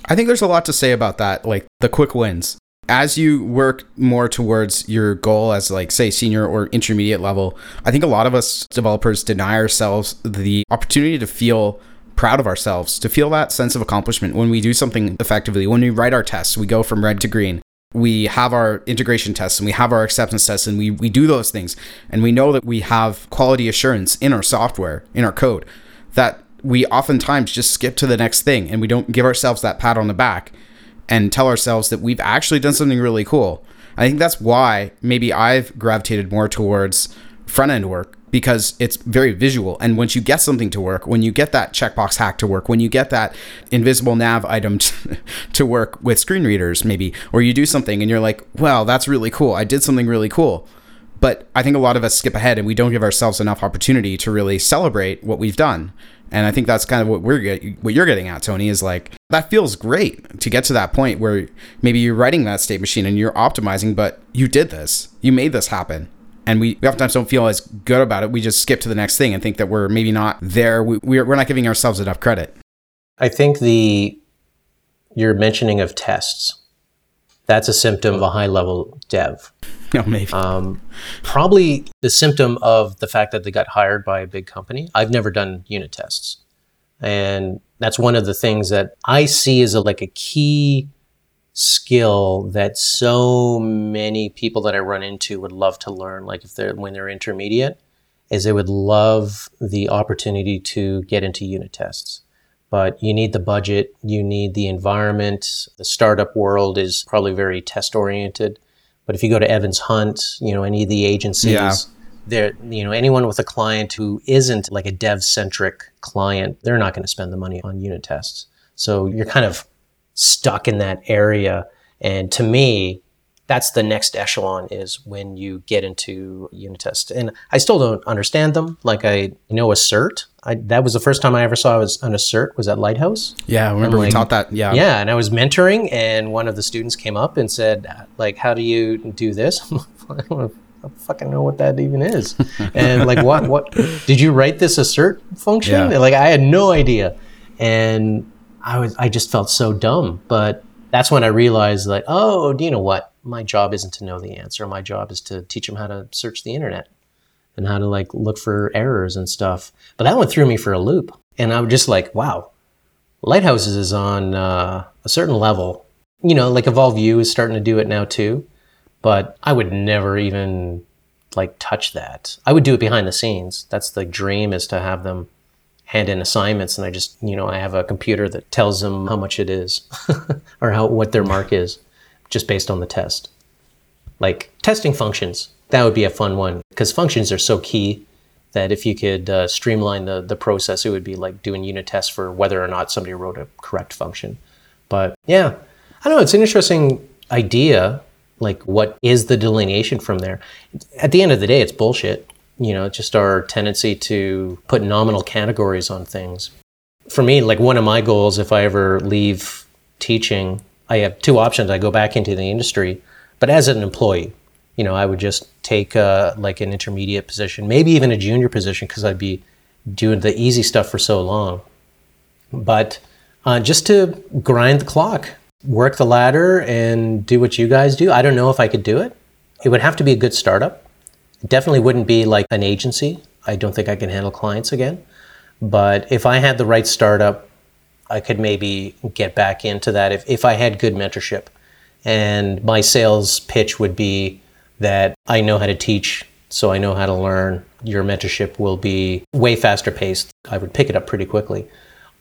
I think there's a lot to say about that, like the quick wins. As you work more towards your goal as like say senior or intermediate level, I think a lot of us developers deny ourselves the opportunity to feel proud of ourselves, to feel that sense of accomplishment when we do something effectively. When we write our tests, we go from red to green. We have our integration tests and we have our acceptance tests and we, we do those things. And we know that we have quality assurance in our software, in our code, that we oftentimes just skip to the next thing and we don't give ourselves that pat on the back and tell ourselves that we've actually done something really cool. I think that's why maybe I've gravitated more towards front end work because it's very visual. And once you get something to work, when you get that checkbox hack to work, when you get that invisible nav item to, to work with screen readers, maybe, or you do something and you're like, well, that's really cool. I did something really cool. But I think a lot of us skip ahead and we don't give ourselves enough opportunity to really celebrate what we've done. And I think that's kind of what we're get, what you're getting at, Tony, is like that feels great to get to that point where maybe you're writing that state machine and you're optimizing, but you did this, you made this happen. And we, we oftentimes don't feel as good about it. We just skip to the next thing and think that we're maybe not there. We, we're, we're not giving ourselves enough credit. I think the your mentioning of tests that's a symptom of a high level dev. No, maybe. Um, probably the symptom of the fact that they got hired by a big company. I've never done unit tests, and that's one of the things that I see as a, like a key skill that so many people that I run into would love to learn. Like if they're when they're intermediate, is they would love the opportunity to get into unit tests but you need the budget, you need the environment. The startup world is probably very test oriented. But if you go to Evans Hunt, you know, any of the agencies, Yeah. there, you know, anyone with a client who isn't like a dev centric client, they're not going to spend the money on unit tests. So you're kind of stuck in that area. And to me, that's the next echelon is when you get into unit tests. And I still don't understand them. Like I know assert. I, that was the first time I ever saw was an assert was at Lighthouse. yeah, I remember we taught that. Yeah. Yeah, and I was mentoring, and one of the students came up and said, like, how do you do this? I don't fucking know what that even is. and like, what, what, did you write this assert function? Yeah. Like, I had no idea. And I was, I just felt so dumb. But that's when I realized, like, oh, do you know what? My job isn't to know the answer. My job is to teach them how to search the internet and how to like look for errors and stuff. But that one threw me for a loop. And I was just like, wow, Lighthouses is on uh, a certain level. You know, like Evolve U is starting to do it now too, but I would never even like touch that. I would do it behind the scenes. That's the dream is to have them hand in assignments, and I just you know I have a computer that tells them how much it is or how what their mark is, just based on the test. Like testing functions, that would be a fun one because functions are so key that if you could uh, streamline the, the process, it would be like doing unit tests for whether or not somebody wrote a correct function. But yeah, I don't know. It's an interesting idea. Like, what is the delineation from there? At the end of the day, it's bullshit. You know, just our tendency to put nominal categories on things. For me, like one of my goals, if I ever leave teaching, I have two options. I go back into the industry, but as an employee, you know, I would just take uh, like an intermediate position, maybe even a junior position, because I'd be doing the easy stuff for so long. But uh, just to grind the clock, work the ladder, and do what you guys do. I don't know if I could do it. It would have to be a good startup. It definitely wouldn't be like an agency. I don't think I can handle clients again. But if I had the right startup, I could maybe get back into that if, if I had good mentorship. And my sales pitch would be that I know how to teach, so I know how to learn. Your mentorship will be way faster paced. I would pick it up pretty quickly.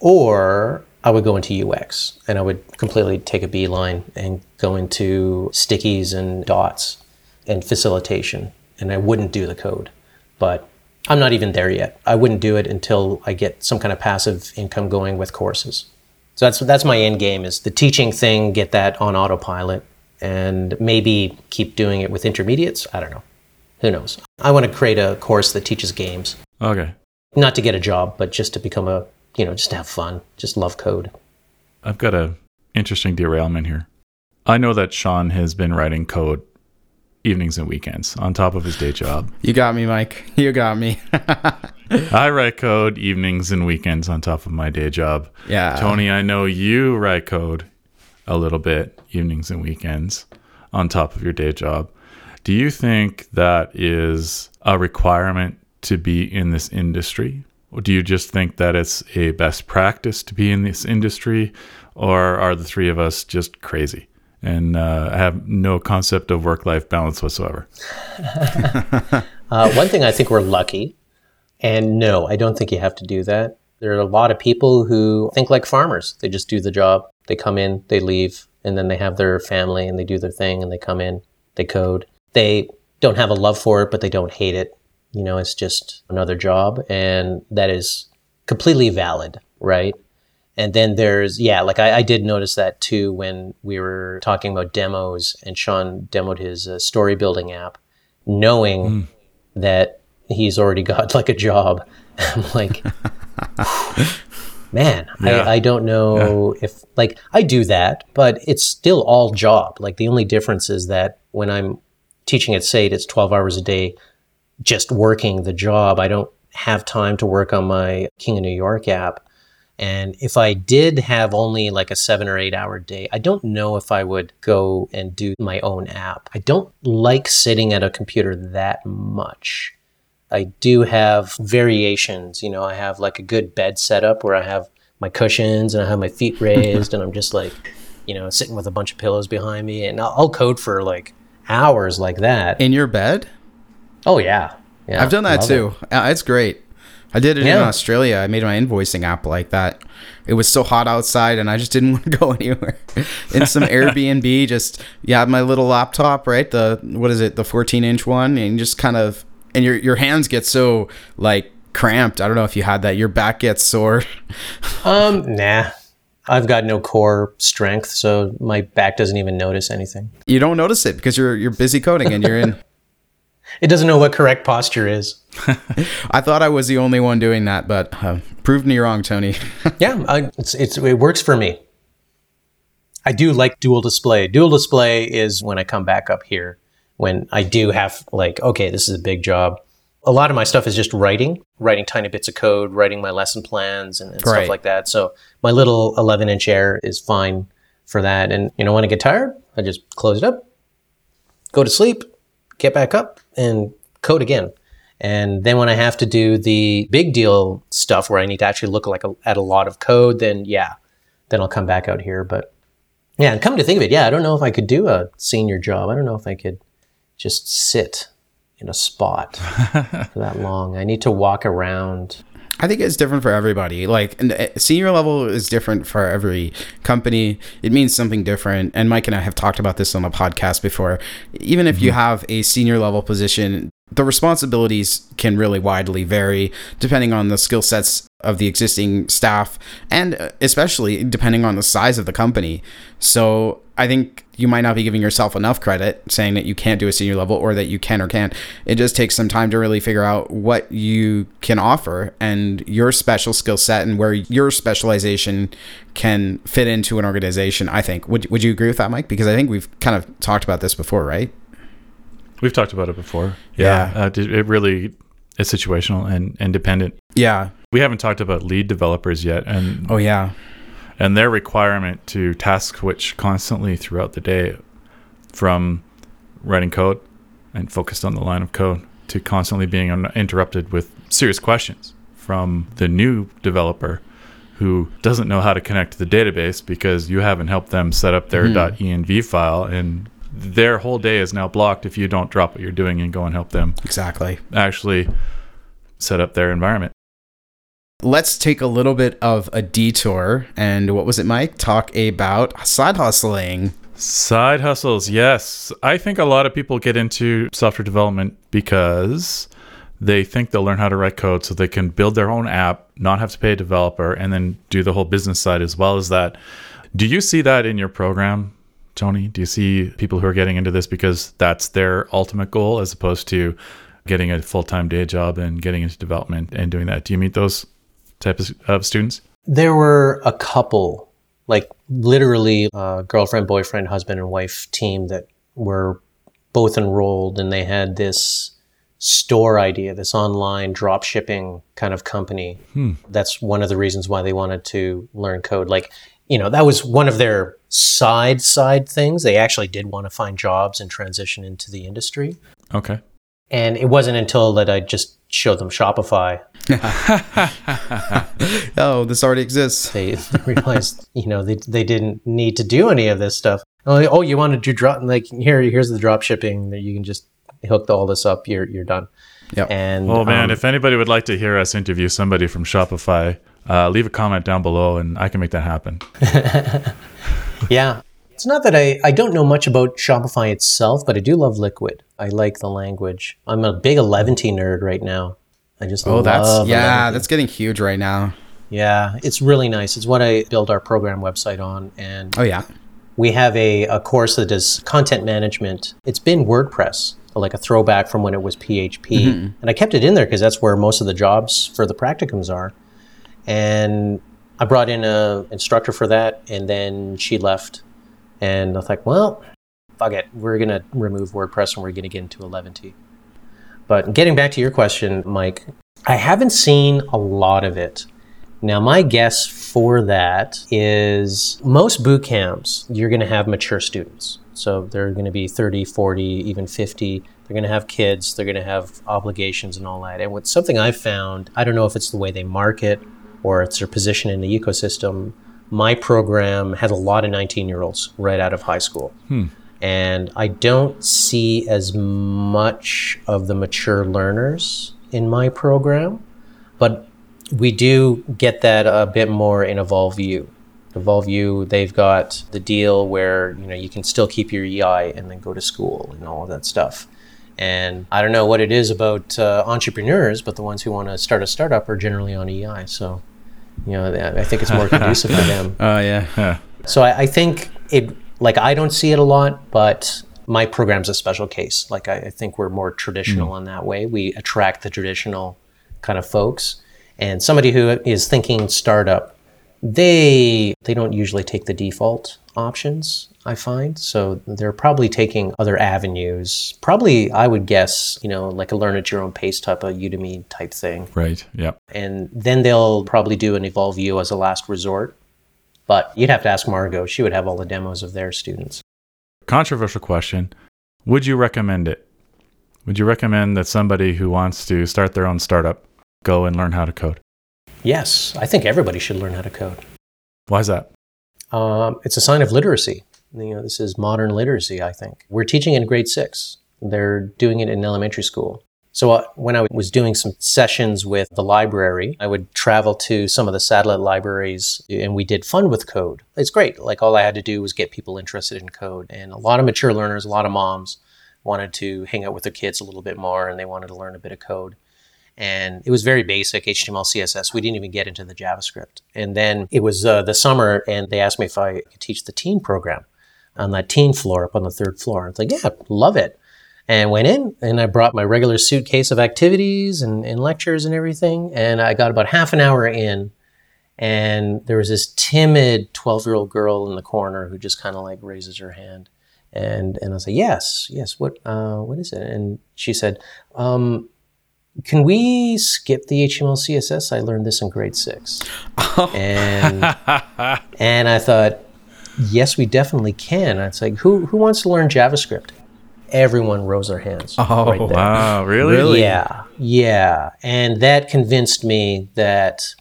Or I would go into UX and I would completely take a beeline and go into stickies and dots and facilitation. And I wouldn't do the code. But I'm not even there yet. I wouldn't do it until I get some kind of passive income going with courses. So that's that's my end game is the teaching thing, get that on autopilot and maybe keep doing it with intermediates. I don't know. Who knows? I want to create a course that teaches games. Okay. Not to get a job, but just to become a, you know, just to have fun, just love code. I've got a interesting derailment here. I know that Sean has been writing code evenings and weekends on top of his day job. You got me, Mike. You got me. I write code evenings and weekends on top of my day job. Yeah. Tony, I know you write code a little bit evenings and weekends on top of your day job. Do you think that is a requirement to be in this industry? Or do you just think that it's a best practice to be in this industry? Or are the three of us just crazy and uh, have no concept of work life balance whatsoever? uh, one thing I think we're lucky, and no, I don't think you have to do that. There are a lot of people who think like farmers. They just do the job. They come in, they leave, and then they have their family and they do their thing and they come in, they code. They don't have a love for it, but they don't hate it. You know, it's just another job. And that is completely valid, right? And then there's, yeah, like I, I did notice that too when we were talking about demos and Sean demoed his uh, story building app, knowing mm. that he's already got like a job. I'm like, man, yeah. I, I don't know yeah. if like I do that, but it's still all job. Like the only difference is that when I'm teaching at SAIT, it's 12 hours a day just working the job. I don't have time to work on my King of New York app. And if I did have only like a seven or eight hour day, I don't know if I would go and do my own app. I don't like sitting at a computer that much. I do have variations. You know, I have like a good bed setup where I have my cushions and I have my feet raised and I'm just like, you know, sitting with a bunch of pillows behind me and I'll, I'll code for like hours like that. In your bed? Oh yeah. Yeah. I've done that too. It. Uh, it's great. I did it yeah. in Australia. I made my invoicing app like that. It was so hot outside and I just didn't want to go anywhere. in some Airbnb, just yeah, my little laptop, right? The what is it, the 14 inch one, and just kind of and your your hands get so like cramped. I don't know if you had that. Your back gets sore. um, nah. I've got no core strength, so my back doesn't even notice anything. You don't notice it because you're you're busy coding and you're in. It doesn't know what correct posture is. I thought I was the only one doing that, but uh, proved me wrong, Tony. yeah, I, it's, it's it works for me. I do like dual display. Dual display is when I come back up here when I do have like, okay, this is a big job. A lot of my stuff is just writing, writing tiny bits of code, writing my lesson plans and, and right. stuff like that. So my little 11 inch air is fine for that. And you know, when I get tired, I just close it up, go to sleep, get back up, and code again. And then when I have to do the big deal stuff where I need to actually look like a, at a lot of code, then yeah, then I'll come back out here. But yeah, and come to think of it, yeah, I don't know if I could do a senior job. I don't know if I could just sit in a spot for that long. I need to walk around. I think it's different for everybody. Like uh, senior level is different for every company. It means something different. And Mike and I have talked about this on the podcast before. Even if mm-hmm. you have a senior level position, the responsibilities can really widely vary depending on the skill sets of the existing staff and uh, especially depending on the size of the company. So I think you might not be giving yourself enough credit saying that you can't do a senior level or that you can or can't. It just takes some time to really figure out what you can offer and your special skill set and where your specialization can fit into an organization. I think. Would, would you agree with that, Mike? Because I think we've kind of talked about this before, right? We've talked about it before. Yeah. yeah. Uh, it really is situational and, and dependent. Yeah. We haven't talked about lead developers yet. And oh, yeah and their requirement to task switch constantly throughout the day from writing code and focused on the line of code to constantly being interrupted with serious questions from the new developer who doesn't know how to connect to the database because you haven't helped them set up their mm-hmm. .env file and their whole day is now blocked if you don't drop what you're doing and go and help them exactly actually set up their environment let's take a little bit of a detour. And what was it, Mike? Talk about side hustling. Side hustles, yes. I think a lot of people get into software development because they think they'll learn how to write code so they can build their own app, not have to pay a developer, and then do the whole business side as well as that. Do you see that in your program, Tony? Do you see people who are getting into this because that's their ultimate goal as opposed to getting a full time day job and getting into development and doing that? Do you meet those types of students? There were a couple, like literally a girlfriend, boyfriend, husband, and wife team that were both enrolled and they had this store idea, this online drop shipping kind of company. Hmm. That's one of the reasons why they wanted to learn code. Like, you know, that was one of their side side things. They actually did want to find jobs and transition into the industry. Okay. And it wasn't until that I just showed them Shopify. oh, this already exists. They, realized, you know, they, they didn't need to do any of this stuff. Oh, you wanted to do drop like here? Here's the drop shipping that you can just hook all this up, you're you're done. Yeah. And oh man, um, if anybody would like to hear us interview somebody from Shopify, uh, leave a comment down below, and I can make that happen. yeah. It's not that I, I don't know much about Shopify itself, but I do love Liquid. I like the language. I'm a big Eleventy nerd right now. I just love it. oh, that's yeah, that's getting huge right now. Yeah, it's really nice. It's what I build our program website on, and oh yeah, we have a, a course that does content management. It's been WordPress, like a throwback from when it was PHP. Mm-hmm. And I kept it in there because that's where most of the jobs for the practicums are. And I brought in a instructor for that, and then she left. And I was like, well, fuck it. We're going to remove WordPress and we're going to get into Eleventy. But getting back to your question, Mike, I haven't seen a lot of it. Now, my guess for that is most boot camps, you're going to have mature students. So they're going to be 30, 40, even 50. They're going to have kids. They're going to have obligations and all that. And what's something I've found, I don't know if it's the way they market or it's their position in the ecosystem. My program has a lot of 19 year olds right out of high school. Hmm. And I don't see as much of the mature learners in my program, but we do get that a bit more in Evolve U. Evolve U, they've got the deal where you know you can still keep your EI and then go to school and all of that stuff. And I don't know what it is about uh, entrepreneurs, but the ones who want to start a startup are generally on EI. So, you know, I think it's more conducive for them. Oh yeah. yeah. So I, I, think it. Like I don't see it a lot, but my program's a special case. Like I, I think we're more traditional mm. in that way. We attract the traditional kind of folks, and somebody who is thinking startup they they don't usually take the default options i find. So they're probably taking other avenues. Probably i would guess you know like a learn at your own pace type of udemy type thing. Right yep. And then they'll probably do an evolve u as a last resort. But you'd have to ask margot she would have all the demos of their students. Controversial question. Would you recommend it? Would you recommend that somebody who wants to start their own startup go and learn how to code? Yes, I think everybody should learn how to code. Why is that? Um, it's a sign of literacy. You know, this is modern literacy. I think we're teaching in grade six. They're doing it in elementary school. So uh, when I was doing some sessions with the library, I would travel to some of the satellite libraries and we did fun with code. It's great. Like all I had to do was get people interested in code. And a lot of mature learners, a lot of moms wanted to hang out with their kids a little bit more and they wanted to learn a bit of code and it was very basic HTML, CSS. We didn't even get into the JavaScript. And then it was uh, the summer, and they asked me if I could teach the teen program on that teen floor up on the third floor. It's like, yeah, love it. And went in, and I brought my regular suitcase of activities and, and lectures and everything. And I got about half an hour in, and there was this timid 12 year old girl in the corner who just kind of like raises her hand. And, and I was like, yes, yes, what, uh, what is it? And she said, um, can we skip the HTML CSS? I learned this in grade six. Oh. And, and I thought, yes, we definitely can. And it's like, who, who wants to learn JavaScript? Everyone rose their hands. Oh, right wow. Really? really? Yeah. Yeah. And that convinced me that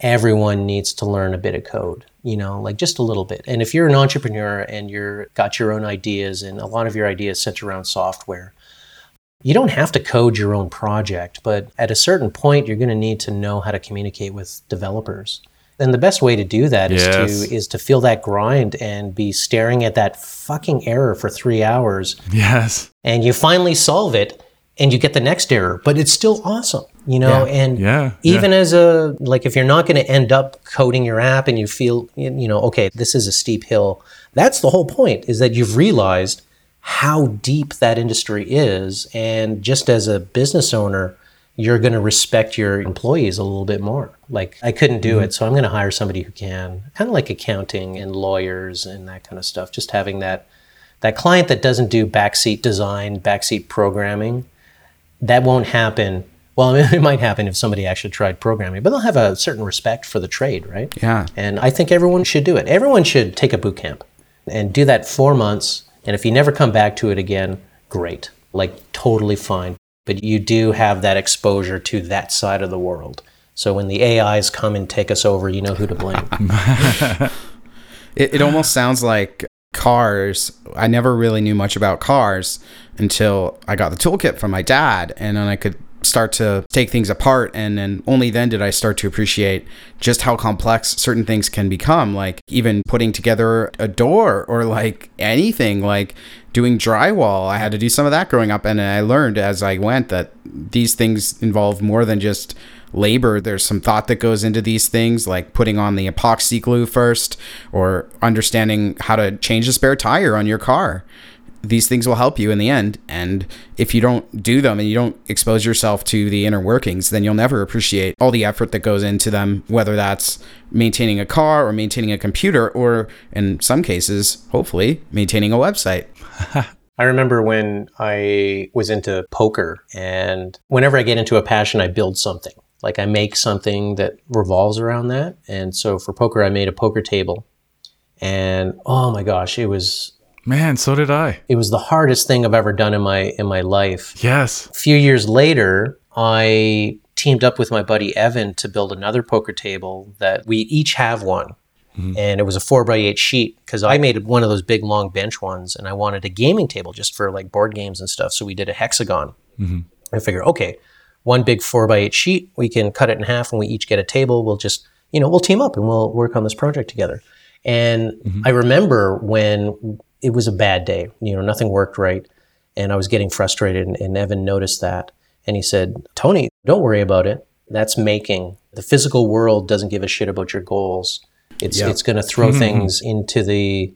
everyone needs to learn a bit of code, you know, like just a little bit. And if you're an entrepreneur and you're got your own ideas and a lot of your ideas center around software, you don't have to code your own project, but at a certain point, you're going to need to know how to communicate with developers. And the best way to do that is Yes. to is to feel that grind and be staring at that fucking error for three hours, Yes. and you finally solve it, and you get the next error, but it's still awesome, you know. Yeah. And Yeah. even as a like, if you're not going to end up coding your app, and you feel you know, okay, this is a steep hill. That's the whole point: is that you've realized how deep that industry is, and just as a business owner, you're going to respect your employees a little bit more. Like, I couldn't do mm-hmm. it, so I'm going to hire somebody who can. Kind of like accounting and lawyers and that kind of stuff. Just having that that client that doesn't do backseat design, backseat programming, that won't happen. Well, it might happen if somebody actually tried programming, but they'll have a certain respect for the trade, right? Yeah. And I think everyone should do it. Everyone should take a boot camp and do that four months. And if you never come back to it again, great. Like totally fine. But you do have that exposure to that side of the world. So when the AIs come and take us over, you know who to blame. It, it almost sounds like cars. I never really knew much about cars until I got the toolkit from my dad, and then I could start to take things apart. And then only then did I start to appreciate just how complex certain things can become. Like even putting together a door or like anything, like doing drywall. I had to do some of that growing up, and I learned as I went that these things involve more than just labor. There's some thought that goes into these things, like putting on the epoxy glue first, or understanding how to change a spare tire on your car. These things will help you in the end. And if you don't do them and you don't expose yourself to the inner workings, then you'll never appreciate all the effort that goes into them, whether that's maintaining a car or maintaining a computer, or in some cases, hopefully, maintaining a website. I remember when I was into poker, and whenever I get into a passion, I build something. Like I make something that revolves around that. And so for poker, I made a poker table. And oh my gosh, it was Man, so did I. it was the hardest thing I've ever done in my in my life. Yes. A few years later, I teamed up with my buddy Evan to build another poker table that we each have one. Mm-hmm. And it was a four by eight sheet because I made one of those big long bench ones and I wanted a gaming table just for like board games and stuff. So we did a hexagon. Mm-hmm. I figure, okay, one big four by eight sheet, we can cut it in half and we each get a table. We'll just, you know, we'll team up and we'll work on this project together. And mm-hmm. I remember when it was a bad day, you know, nothing worked right. And I was getting frustrated. And, and Evan noticed that. And he said, Tony, don't worry about it. That's making. The physical world doesn't give a shit about your goals. It's, Yeah. it's going to throw mm-hmm. things into the,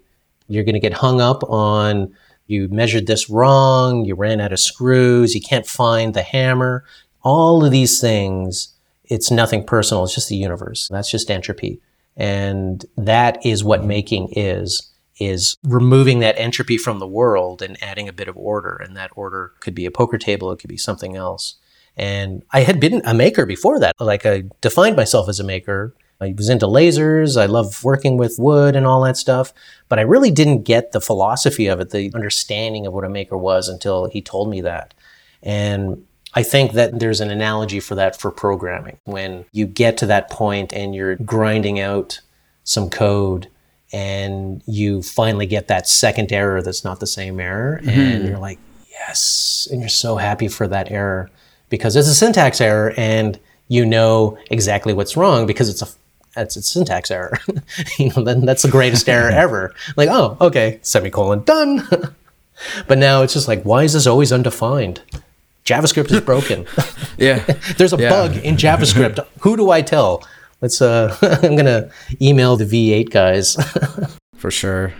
you're going to get hung up on, you measured this wrong, you ran out of screws, you can't find the hammer. All of these things, it's nothing personal. It's just the universe. That's just entropy. And that is what making is, is removing that entropy from the world and adding a bit of order. And that order could be a poker table. It could be something else. And I had been a maker before that. Like I defined myself as a maker. I was into lasers. I love working with wood and all that stuff. But I really didn't get the philosophy of it, the understanding of what a maker was until he told me that. And I think that there's an analogy for that for programming. When you get to that point and you're grinding out some code and you finally get that second error that's not the same error, mm-hmm. and you're like, yes, and you're so happy for that error because it's a syntax error and you know exactly what's wrong because it's a that's a syntax error. you know, then that's the greatest error ever. Like, oh, okay, semicolon, done. but now it's just like, why is this always undefined? JavaScript is broken. Yeah. There's a Yeah. bug in JavaScript. Who do I tell? Let's. Uh, I'm gonna email the V8 guys. For sure.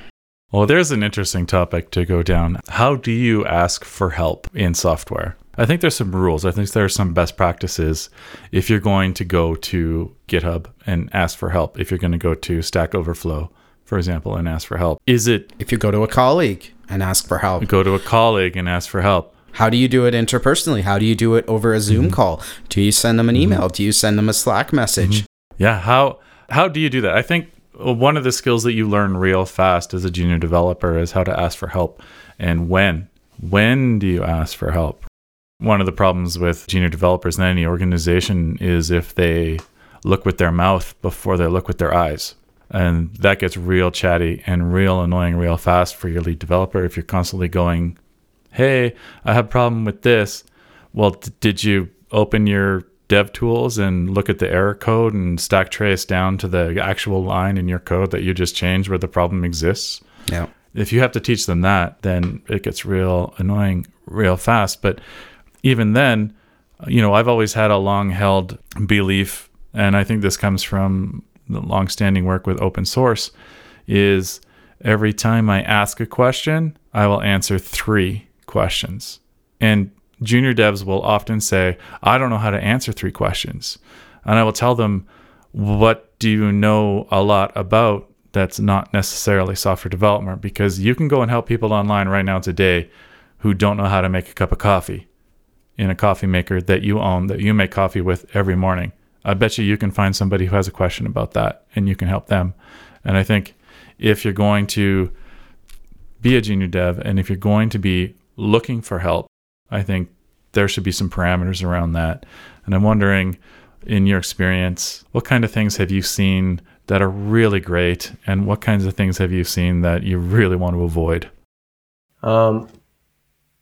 Well, there's an interesting topic to go down. How do you ask for help in software? I think there's some rules. I think there are some best practices if you're going to go to GitHub and ask for help, if you're going to go to Stack Overflow, for example, and ask for help. Is it If you go to a colleague and ask for help, go to a colleague and ask for help? how do you do it interpersonally? How do you do it over a Zoom mm-hmm. call? Do you send them an mm-hmm. email? Do you send them a Slack message? Mm-hmm. Yeah, how how do you do that? I think uh, one of the skills that you learn real fast as a junior developer is how to ask for help and when. When do you ask for help? One of the problems with junior developers in any organization is if they look with their mouth before they look with their eyes. And that gets real chatty and real annoying real fast for your lead developer if you're constantly going, hey, I have a problem with this. Well, d- did you open your dev tools and look at the error code and stack trace down to the actual line in your code that you just changed where the problem exists? Yeah. If you have to teach them that, then it gets real annoying real fast. But even then, you know, I've always had a long held belief, and I think this comes from the long standing work with open source, is every time I ask a question, I will answer three questions. And junior devs will often say, I don't know how to answer three questions. And I will tell them, What do you know a lot about that's not necessarily software development? Because you can go and help people online right now today who don't know how to make a cup of coffee in a coffee maker that you own, that you make coffee with every morning. I bet you you can find somebody who has a question about that and you can help them. And I think if you're going to be a junior dev and if you're going to be looking for help, I think there should be some parameters around that. And I'm wondering, in your experience, what kind of things have you seen that are really great, and what kinds of things have you seen that you really want to avoid? Um,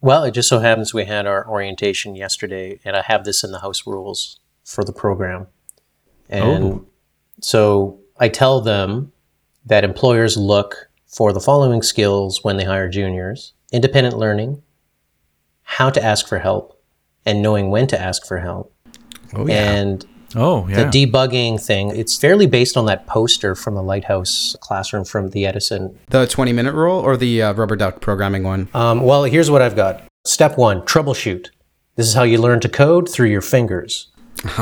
well, it just so happens we had our orientation yesterday, and I have this in the house rules for the program. And Oh. so I tell them that employers look for the following skills when they hire juniors independent learning, how to ask for help, and knowing when to ask for help. Oh yeah. And Oh, yeah. the debugging thing, it's fairly based on that poster from the Lighthouse classroom from the Edison the 20 minute rule or the uh, rubber duck programming one? Um, well, here's what I've got. Step one troubleshoot. This is how you learn to code through your fingers.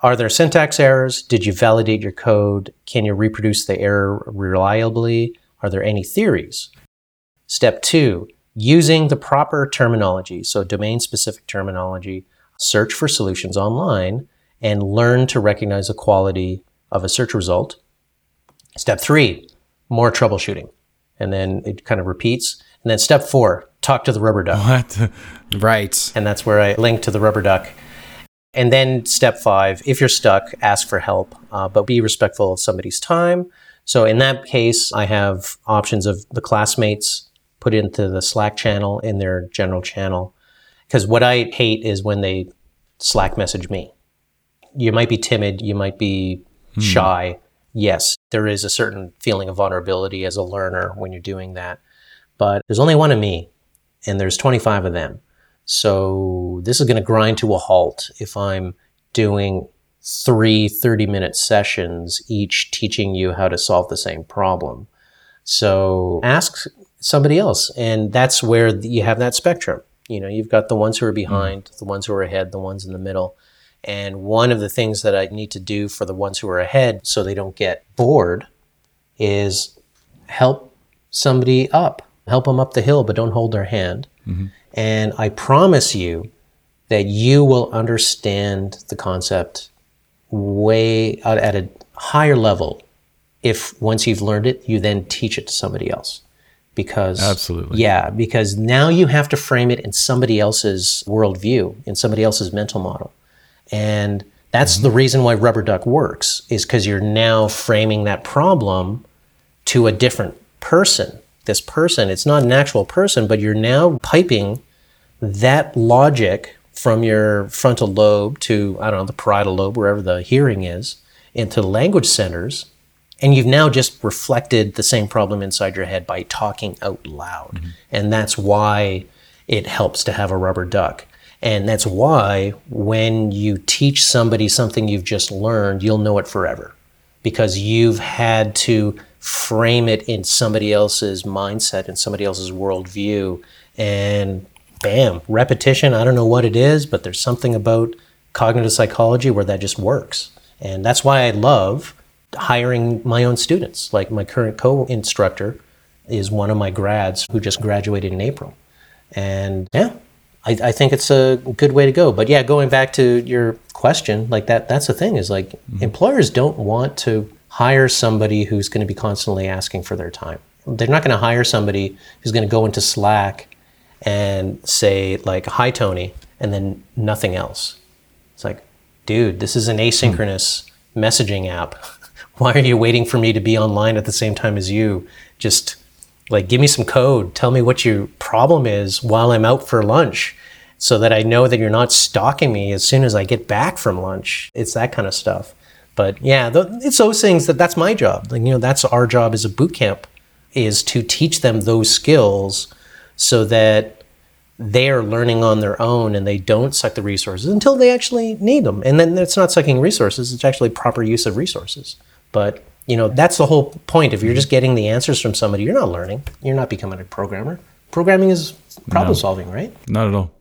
Are there syntax errors? Did you validate your code? Can you reproduce the error reliably? Are there any theories? Step two using the proper terminology, so domain specific terminology, search for solutions online and learn to recognize the quality of a search result. Step three, more troubleshooting. And then it kind of repeats. And then step four, talk to the rubber duck. what? right. And that's where I link to the rubber duck. And then step five, if you're stuck, ask for help, uh, but be respectful of somebody's time. So in that case, I have options of the classmates put into the Slack channel in their general channel. Because what I hate is when they Slack message me. You might be timid, you might be hmm. shy. Yes, there is a certain feeling of vulnerability as a learner when you're doing that. But there's only one of me, and there's 25 of them. So this is going to grind to a halt if I'm doing three 30 minute sessions, each teaching you how to solve the same problem. So ask somebody else. And that's where you have that spectrum. You know, you've got the ones who are hmm. behind, the ones who are ahead, the ones in the middle. And one of the things that I need to do for the ones who are ahead so they don't get bored is help somebody up, help them up the hill, but don't hold their hand. Mm-hmm. And I promise you that you will understand the concept way uh, at a higher level if once you've learned it, you then teach it to somebody else. Because Absolutely. yeah, because now you have to frame it in somebody else's worldview, in somebody else's mental model. And that's mm-hmm. the reason why Rubber Duck works, is because you're now framing that problem to a different person. This person, it's not an actual person, but you're now piping that logic from your frontal lobe to, I don't know, the parietal lobe, wherever the hearing is, into the language centers. And you've now just reflected the same problem inside your head by talking out loud. Mm-hmm. And that's why it helps to have a rubber duck. And that's why when you teach somebody something you've just learned, you'll know it forever because you've had to frame it in somebody else's mindset and somebody else's worldview. And bam, repetition. I don't know what it is, but there's something about cognitive psychology where that just works. And that's why I love hiring my own students. Like my current co instructor is one of my grads who just graduated in April. And yeah, I, I think it's a good way to go. But yeah, going back to your question, like that, that's the thing is like mm-hmm. employers don't want to hire somebody who's going to be constantly asking for their time. They're not going to hire somebody who's going to go into Slack and say like, hi, Tony, and then nothing else. It's like, dude, this is an hmm. asynchronous messaging app. Why are you waiting for me to be online at the same time as you? Just Like, give me some code. Tell me what your problem is while I'm out for lunch so that I know that you're not stalking me as soon as I get back from lunch. It's that kind of stuff. But yeah, th- it's those things that that's my job. Like, you know, that's our job as a boot camp is to teach them those skills so that they're learning on their own and they don't suck the resources until they actually need them. And then it's not sucking resources, it's actually proper use of resources. But you know, that's the whole point. If you're mm-hmm. just getting the answers from somebody, you're not learning. You're not becoming a programmer. Programming is problem solving, right? Not at all.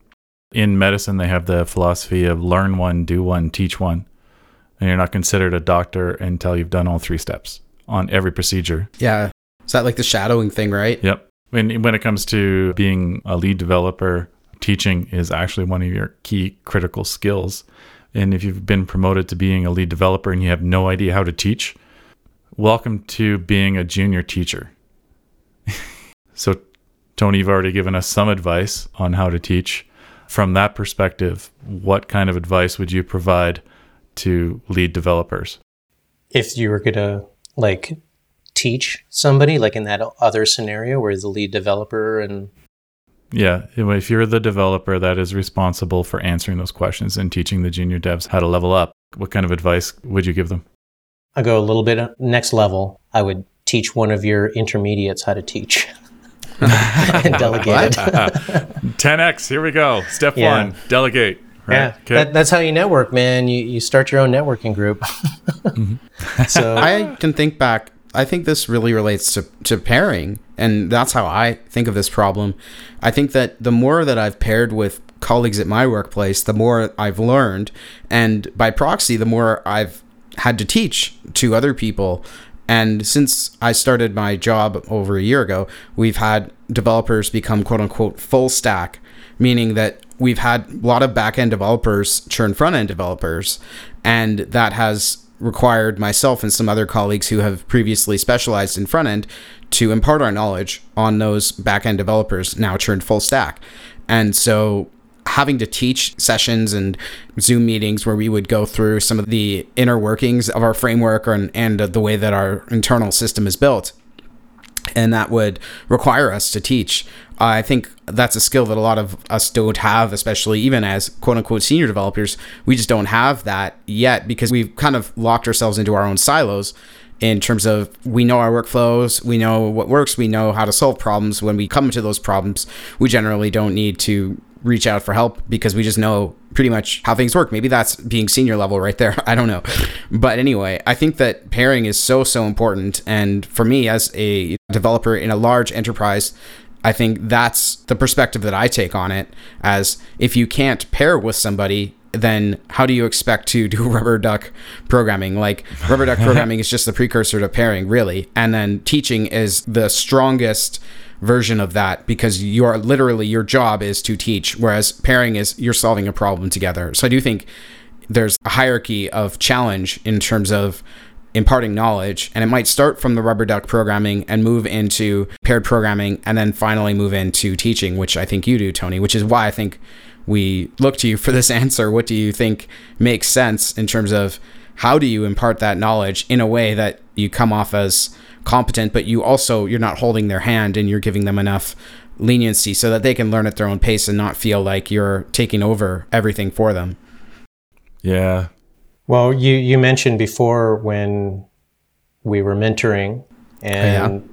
In medicine, they have the philosophy of learn one, do one, teach one. And you're not considered a doctor until you've done all three steps on every procedure. Yeah. Is that like the shadowing thing, right? Yep. When, when it comes to being a lead developer, teaching is actually one of your key critical skills. And if you've been promoted to being a lead developer and you have no idea how to teach, welcome to being a junior teacher. so, Tony, you've already given us some advice on how to teach. From that perspective, what kind of advice would you provide to lead developers? If you were going to like teach somebody, like in that other scenario where the lead developer and yeah, if you're the developer that is responsible for answering those questions and teaching the junior devs how to level up, what kind of advice would you give them? I go a little bit next level. I would teach one of your intermediates how to teach and delegate it. 10x, here we go. Step yeah. one, delegate. Right? Yeah, okay. that, that's how you network, man. You, you start your own networking group. mm-hmm. So I can think back I think this really relates to, to pairing, and that's how I think of this problem. I think that the more that I've paired with colleagues at my workplace, the more I've learned, and by proxy, the more I've had to teach to other people. And since I started my job over a year ago, we've had developers become quote unquote full stack, meaning that we've had a lot of back end developers churn front end developers, and that has required myself and some other colleagues who have previously specialized in front end to impart our knowledge on those back end developers now turned full stack. And so having to teach sessions and Zoom meetings where we would go through some of the inner workings of our framework and, and the way that our internal system is built. And that would require us to teach I think that's a skill that a lot of us don't have, especially even as quote unquote senior developers. We just don't have that yet because we've kind of locked ourselves into our own silos in terms of we know our workflows, we know what works, we know how to solve problems. When we come to those problems, we generally don't need to reach out for help because we just know pretty much how things work. Maybe that's being senior level right there. I don't know. But anyway, I think that pairing is so, so important. And for me, as a developer in a large enterprise, I think that's the perspective that I take on it as if you can't pair with somebody then how do you expect to do rubber duck programming? Like rubber duck programming is just the precursor to pairing really. And then teaching is the strongest version of that because you are literally your job is to teach whereas pairing is you're solving a problem together. So i do think there's a hierarchy of challenge in terms of imparting knowledge and it might start from the rubber duck programming and move into paired programming and then finally move into teaching which i think you do tony which is why i think we look to you for this answer. What do you think makes sense in terms of how do you impart that knowledge in a way that you come off as competent but you also you're not holding their hand and you're giving them enough leniency so that they can learn at their own pace and not feel like you're taking over everything for them? Yeah. Well, you, you mentioned before when we were mentoring oh, and yeah.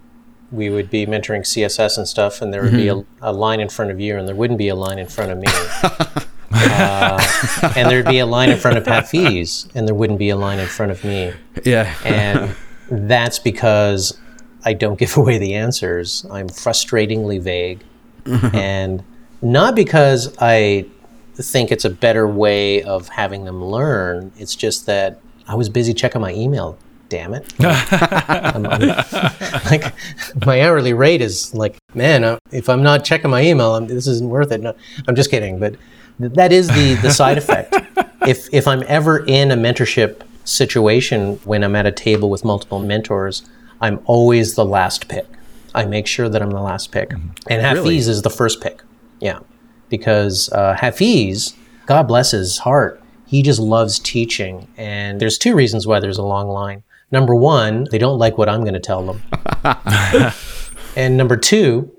We would be mentoring CSS and stuff, and there would mm-hmm. be a, mm-hmm. a, line in front of you, and there wouldn't be a line in front of me. uh, and there'd be a line in front of Hafiz, and there wouldn't be a line in front of me. Yeah. and that's because I don't give away the answers. I'm frustratingly vague. and not because I think it's a better way of having them learn. It's just that I was busy checking my email. Damn it! I'm, I'm, like my hourly rate is like, man, uh, if I'm not checking my email, I'm, this isn't worth it. No, I'm just kidding, but th- that is the the side effect. if if I'm ever in a mentorship situation when I'm at a table with multiple mentors, I'm always the last pick. I make sure that I'm the last pick, mm-hmm. and Hafiz really? is the first pick. Yeah because uh, Hafiz, God bless his heart, he just loves teaching. And there's two reasons why there's a long line. Number one, they don't like what I'm going to tell them. And number two,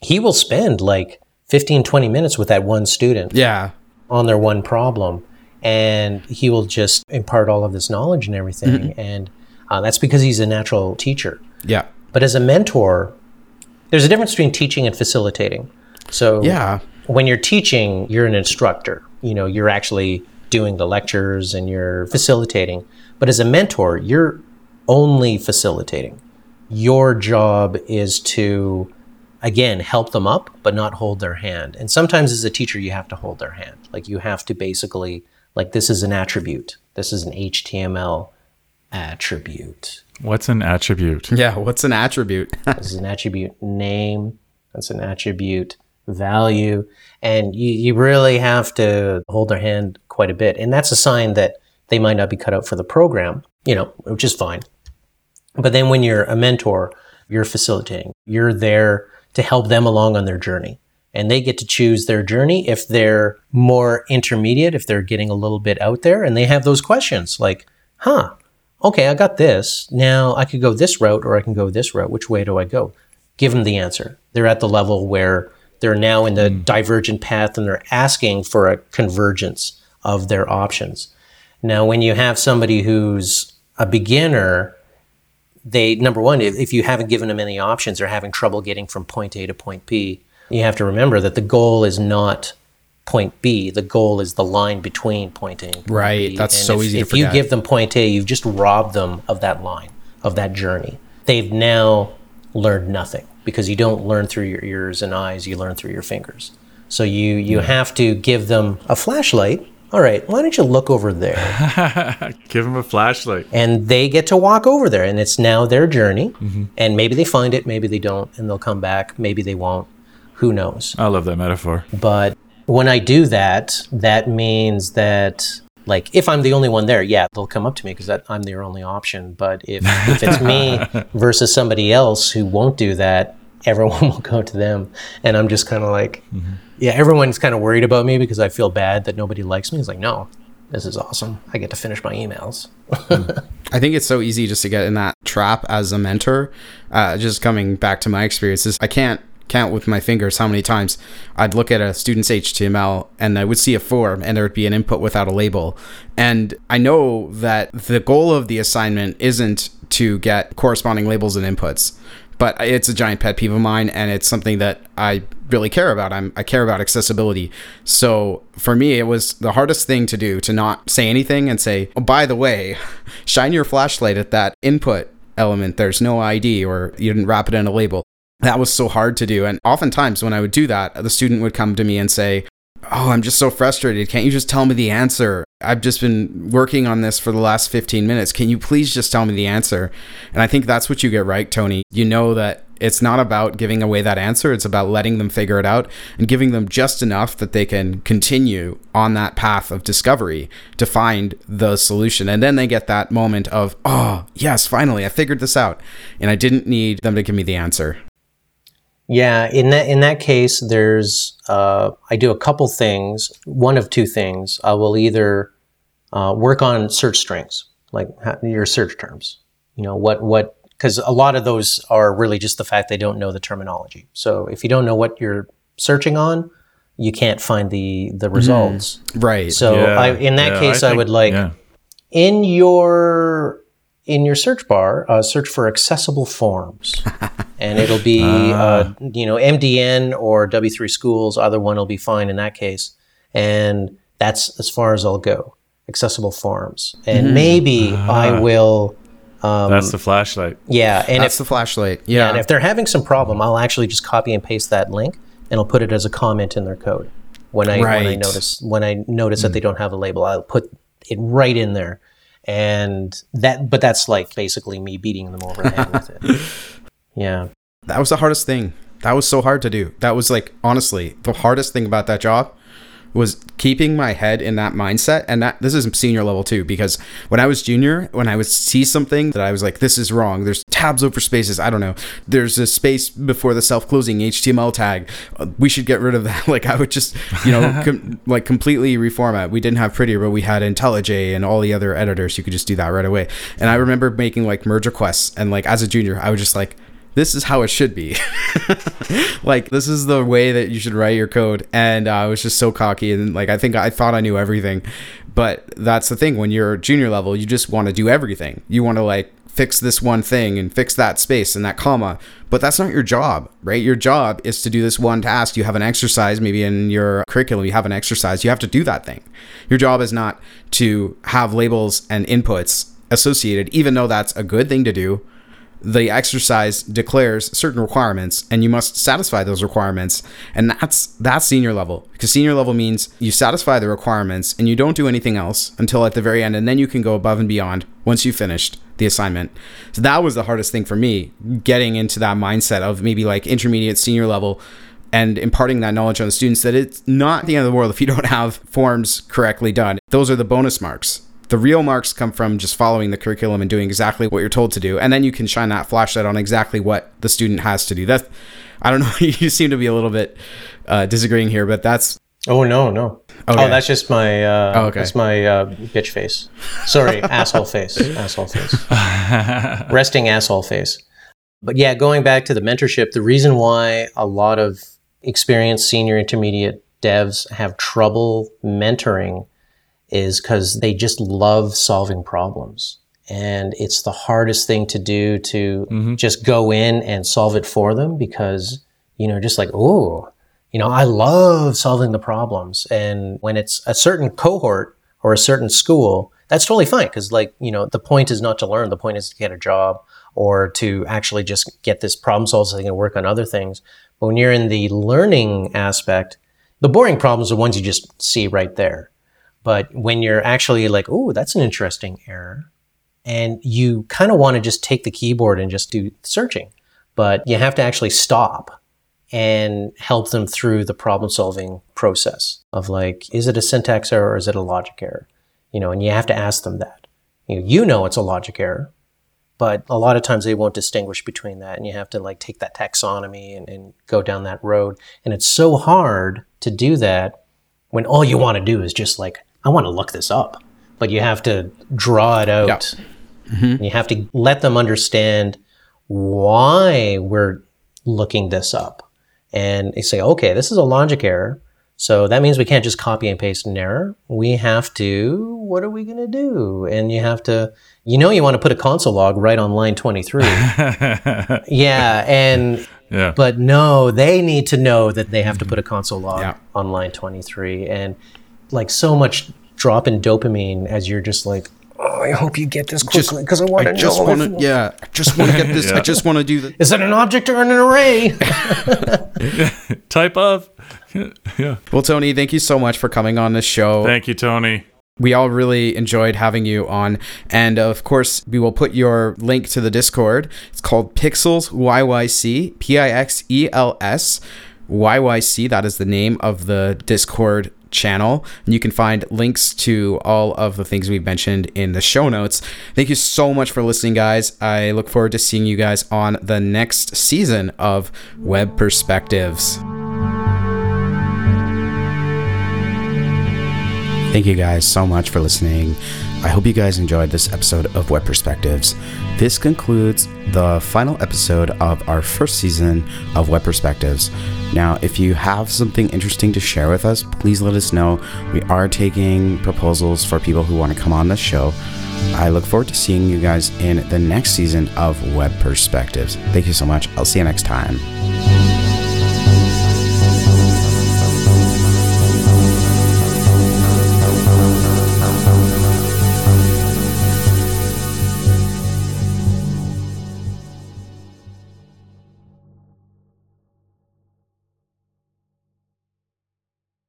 he will spend like 15, 20 minutes with that one student Yeah. on their one problem. And he will just impart all of this knowledge and everything. And uh, that's because he's a natural teacher. Yeah. But as a mentor, there's a difference between teaching and facilitating. So Yeah. when you're teaching, you're an instructor. You know, you're actually doing the lectures and you're facilitating. But as a mentor, you're only facilitating. Your job is to, again, help them up, but not hold their hand. And sometimes as a teacher, you have to hold their hand. Like you have to basically, like, this is an attribute, this is an HTML attribute. What's an attribute? Yeah. What's an attribute? This is an attribute name. That's an attribute value. And you, you really have to hold their hand quite a bit. And that's a sign that they might not be cut out for the program, you know, which is fine. But then when you're a mentor, you're facilitating, you're there to help them along on their journey. And they get to choose their journey if they're more intermediate, if they're getting a little bit out there and they have those questions like, huh, okay, I got this. Now I could go this route or I can go this route. Which way do I go? Give them the answer. They're at the level where they're now in the hmm. divergent path and they're asking for a convergence of their options. Now, when you have somebody who's a beginner, they number one, if, if you haven't given them any options, they're having trouble getting from point A to point B. You have to remember that the goal is not point B. The goal is the line between point A and point Right. B. That's And so if, easy to If you give them point A, you've just robbed them of that line, of that journey. They've now learned nothing because you don't learn through your ears and eyes, you learn through your fingers. So you you have to give them a flashlight. All right, why don't you look over there? Give them a flashlight. and they get to walk over there and it's now their journey Mm-hmm. and maybe they find it maybe they don't and they'll come back maybe they won't who knows I love that metaphor. but when i do that that means that like if i'm the only one there yeah they'll come up to me because i'm their only option but if, if it's me versus somebody else who won't do that everyone will go to them and i'm just kind of like yeah everyone's kind of worried about me because i feel bad that nobody likes me it's like no this is awesome i get to finish my emails I think it's so easy just to get in that trap as a mentor. Uh, just coming back to my experiences, I can't count with my fingers how many times I'd look at a student's HTML and I would see a form and there would be an input without a label. And I know that the goal of the assignment isn't to get corresponding labels and inputs. But it's a giant pet peeve of mine, and it's something that I really care about. I'm, I care about accessibility. So for me, it was the hardest thing to do to not say anything and say, oh, by the way, shine your flashlight at that input element. There's no ID, or you didn't wrap it in a label. That was so hard to do. And oftentimes, when I would do that, the student would come to me and say, Oh, I'm just so frustrated. Can't you just tell me the answer? I've just been working on this for the last 15 minutes. Can you please just tell me the answer? And I think that's what you get right, Tony. You know that it's not about giving away that answer, it's about letting them figure it out and giving them just enough that they can continue on that path of discovery to find the solution. And then they get that moment of, oh, yes, finally, I figured this out. And I didn't need them to give me the answer. Yeah, in that in that case, there's uh, I do a couple things. One of two things. I will either uh, work on search strings, like your search terms. You know what what because a lot of those are really just the fact they don't know the terminology. So if you don't know what you're searching on, you can't find the the results. Right. So Yeah, I, in that yeah, case, I, think- would like yeah. in your in your search bar, uh, search for accessible forms, and it'll be uh, you know MDN or W3 Schools. Either one will be fine in that case, and that's as far as I'll go. Accessible forms, and maybe I will. Um, That's the flashlight. yeah, and that's if the flashlight. yeah, Yeah. and if they're having some problem, I'll actually just copy and paste that link, and I'll put it as a comment in their code. When I when I notice when I notice that they don't have a label, I'll put it right in there, and that. But that's like basically me beating them over the head with it. Yeah, That was the hardest thing. That was so hard to do. That was like honestly the hardest thing about that job was keeping my head in that mindset. And that this is senior level too because when I was junior when I would see something that I was like this is wrong. There's tabs over spaces. I don't know. There's a space before the self-closing HTML tag. We should get rid of that. Like I would just you know com- like completely reformat. We didn't have Prettier but we had IntelliJ and all the other editors. You could just do that right away. And I remember making like merge requests. And like as a junior I would just like this is how it should be. like this is the way that you should write your code. And uh, I was just so cocky and like I think I thought I knew everything. But that's the thing when you're junior level, you just want to do everything. You want to like fix this one thing and fix that space and that comma. But that's not your job, right? Your job is to do this one task. You have an exercise, maybe in your curriculum, you have an exercise. You have to do that thing. Your job is not to have labels and inputs associated, even though that's a good thing to do the exercise declares certain requirements and you must satisfy those requirements and that's that's senior level because senior level means you satisfy the requirements and you don't do anything else until at the very end and then you can go above and beyond once you finished the assignment. So that was the hardest thing for me getting into that mindset of maybe like intermediate senior level and imparting that knowledge on the students that it's not the end of the world if you don't have forms correctly done. Those are the bonus marks the real marks come from just following the curriculum and doing exactly what you're told to do. And then you can shine that flashlight on exactly what the student has to do. That I don't know. you seem to be a little bit uh, disagreeing here, but that's. Oh no no. Okay. Oh, that's just my. Uh, oh, okay. That's my uh, bitch face. Sorry, asshole face. Asshole face. Resting asshole face. But yeah, going back to the mentorship, the reason why a lot of experienced senior intermediate devs have trouble mentoring is because they just love solving problems. And it's the hardest thing to do to mm-hmm. just go in and solve it for them because, you know, just like, oh, you know, I love solving the problems. And when it's a certain cohort or a certain school, that's totally fine because, like, you know, the point is not to learn, the point is to get a job or to actually just get this problem solved so they can work on other things. But when you're in the learning aspect, the boring problems are the ones you just see right there. But when you're actually like, oh, that's an interesting error, and you kind of want to just take the keyboard and just do searching, but you have to actually stop and help them through the problem solving process of like, is it a syntax error or is it a logic error? You know, and you have to ask them that. You know, you know it's a logic error, but a lot of times they won't distinguish between that and you have to like take that taxonomy and, and go down that road. And it's so hard to do that when all you want to do is just like I want to look this up. But you have to draw it out. Yeah. Mm-hmm. You have to let them understand why we're looking this up. And they say, okay, this is a logic error. So that means we can't just copy and paste an error. We have to, what are we going to do? And you have to, you know, you want to put a console log right on line 23. yeah. And, yeah. but no, they need to know that they have to put a console log yeah. on line 23. And like so much drop in dopamine as you're just like, oh, I hope you get this quickly because I want to just want to, yeah, I just want to get this. yeah. I just want to do this. Is it an object or an array? Type of. yeah. Well, Tony, thank you so much for coming on this show. Thank you, Tony. We all really enjoyed having you on. And of course, we will put your link to the Discord. It's called Pixels YYC, P I X E L S YYC. That is the name of the Discord channel. And you can find links to all of the things we've mentioned in the show notes. Thank you so much for listening, guys. I look forward to seeing you guys on the next season of Web Perspectives. Thank you guys so much for listening. I hope you guys enjoyed this episode of Web Perspectives. This concludes the final episode of our first season of Web Perspectives. Now, if you have something interesting to share with us, please let us know. We are taking proposals for people who want to come on the show. I look forward to seeing you guys in the next season of Web Perspectives. Thank you so much. I'll see you next time.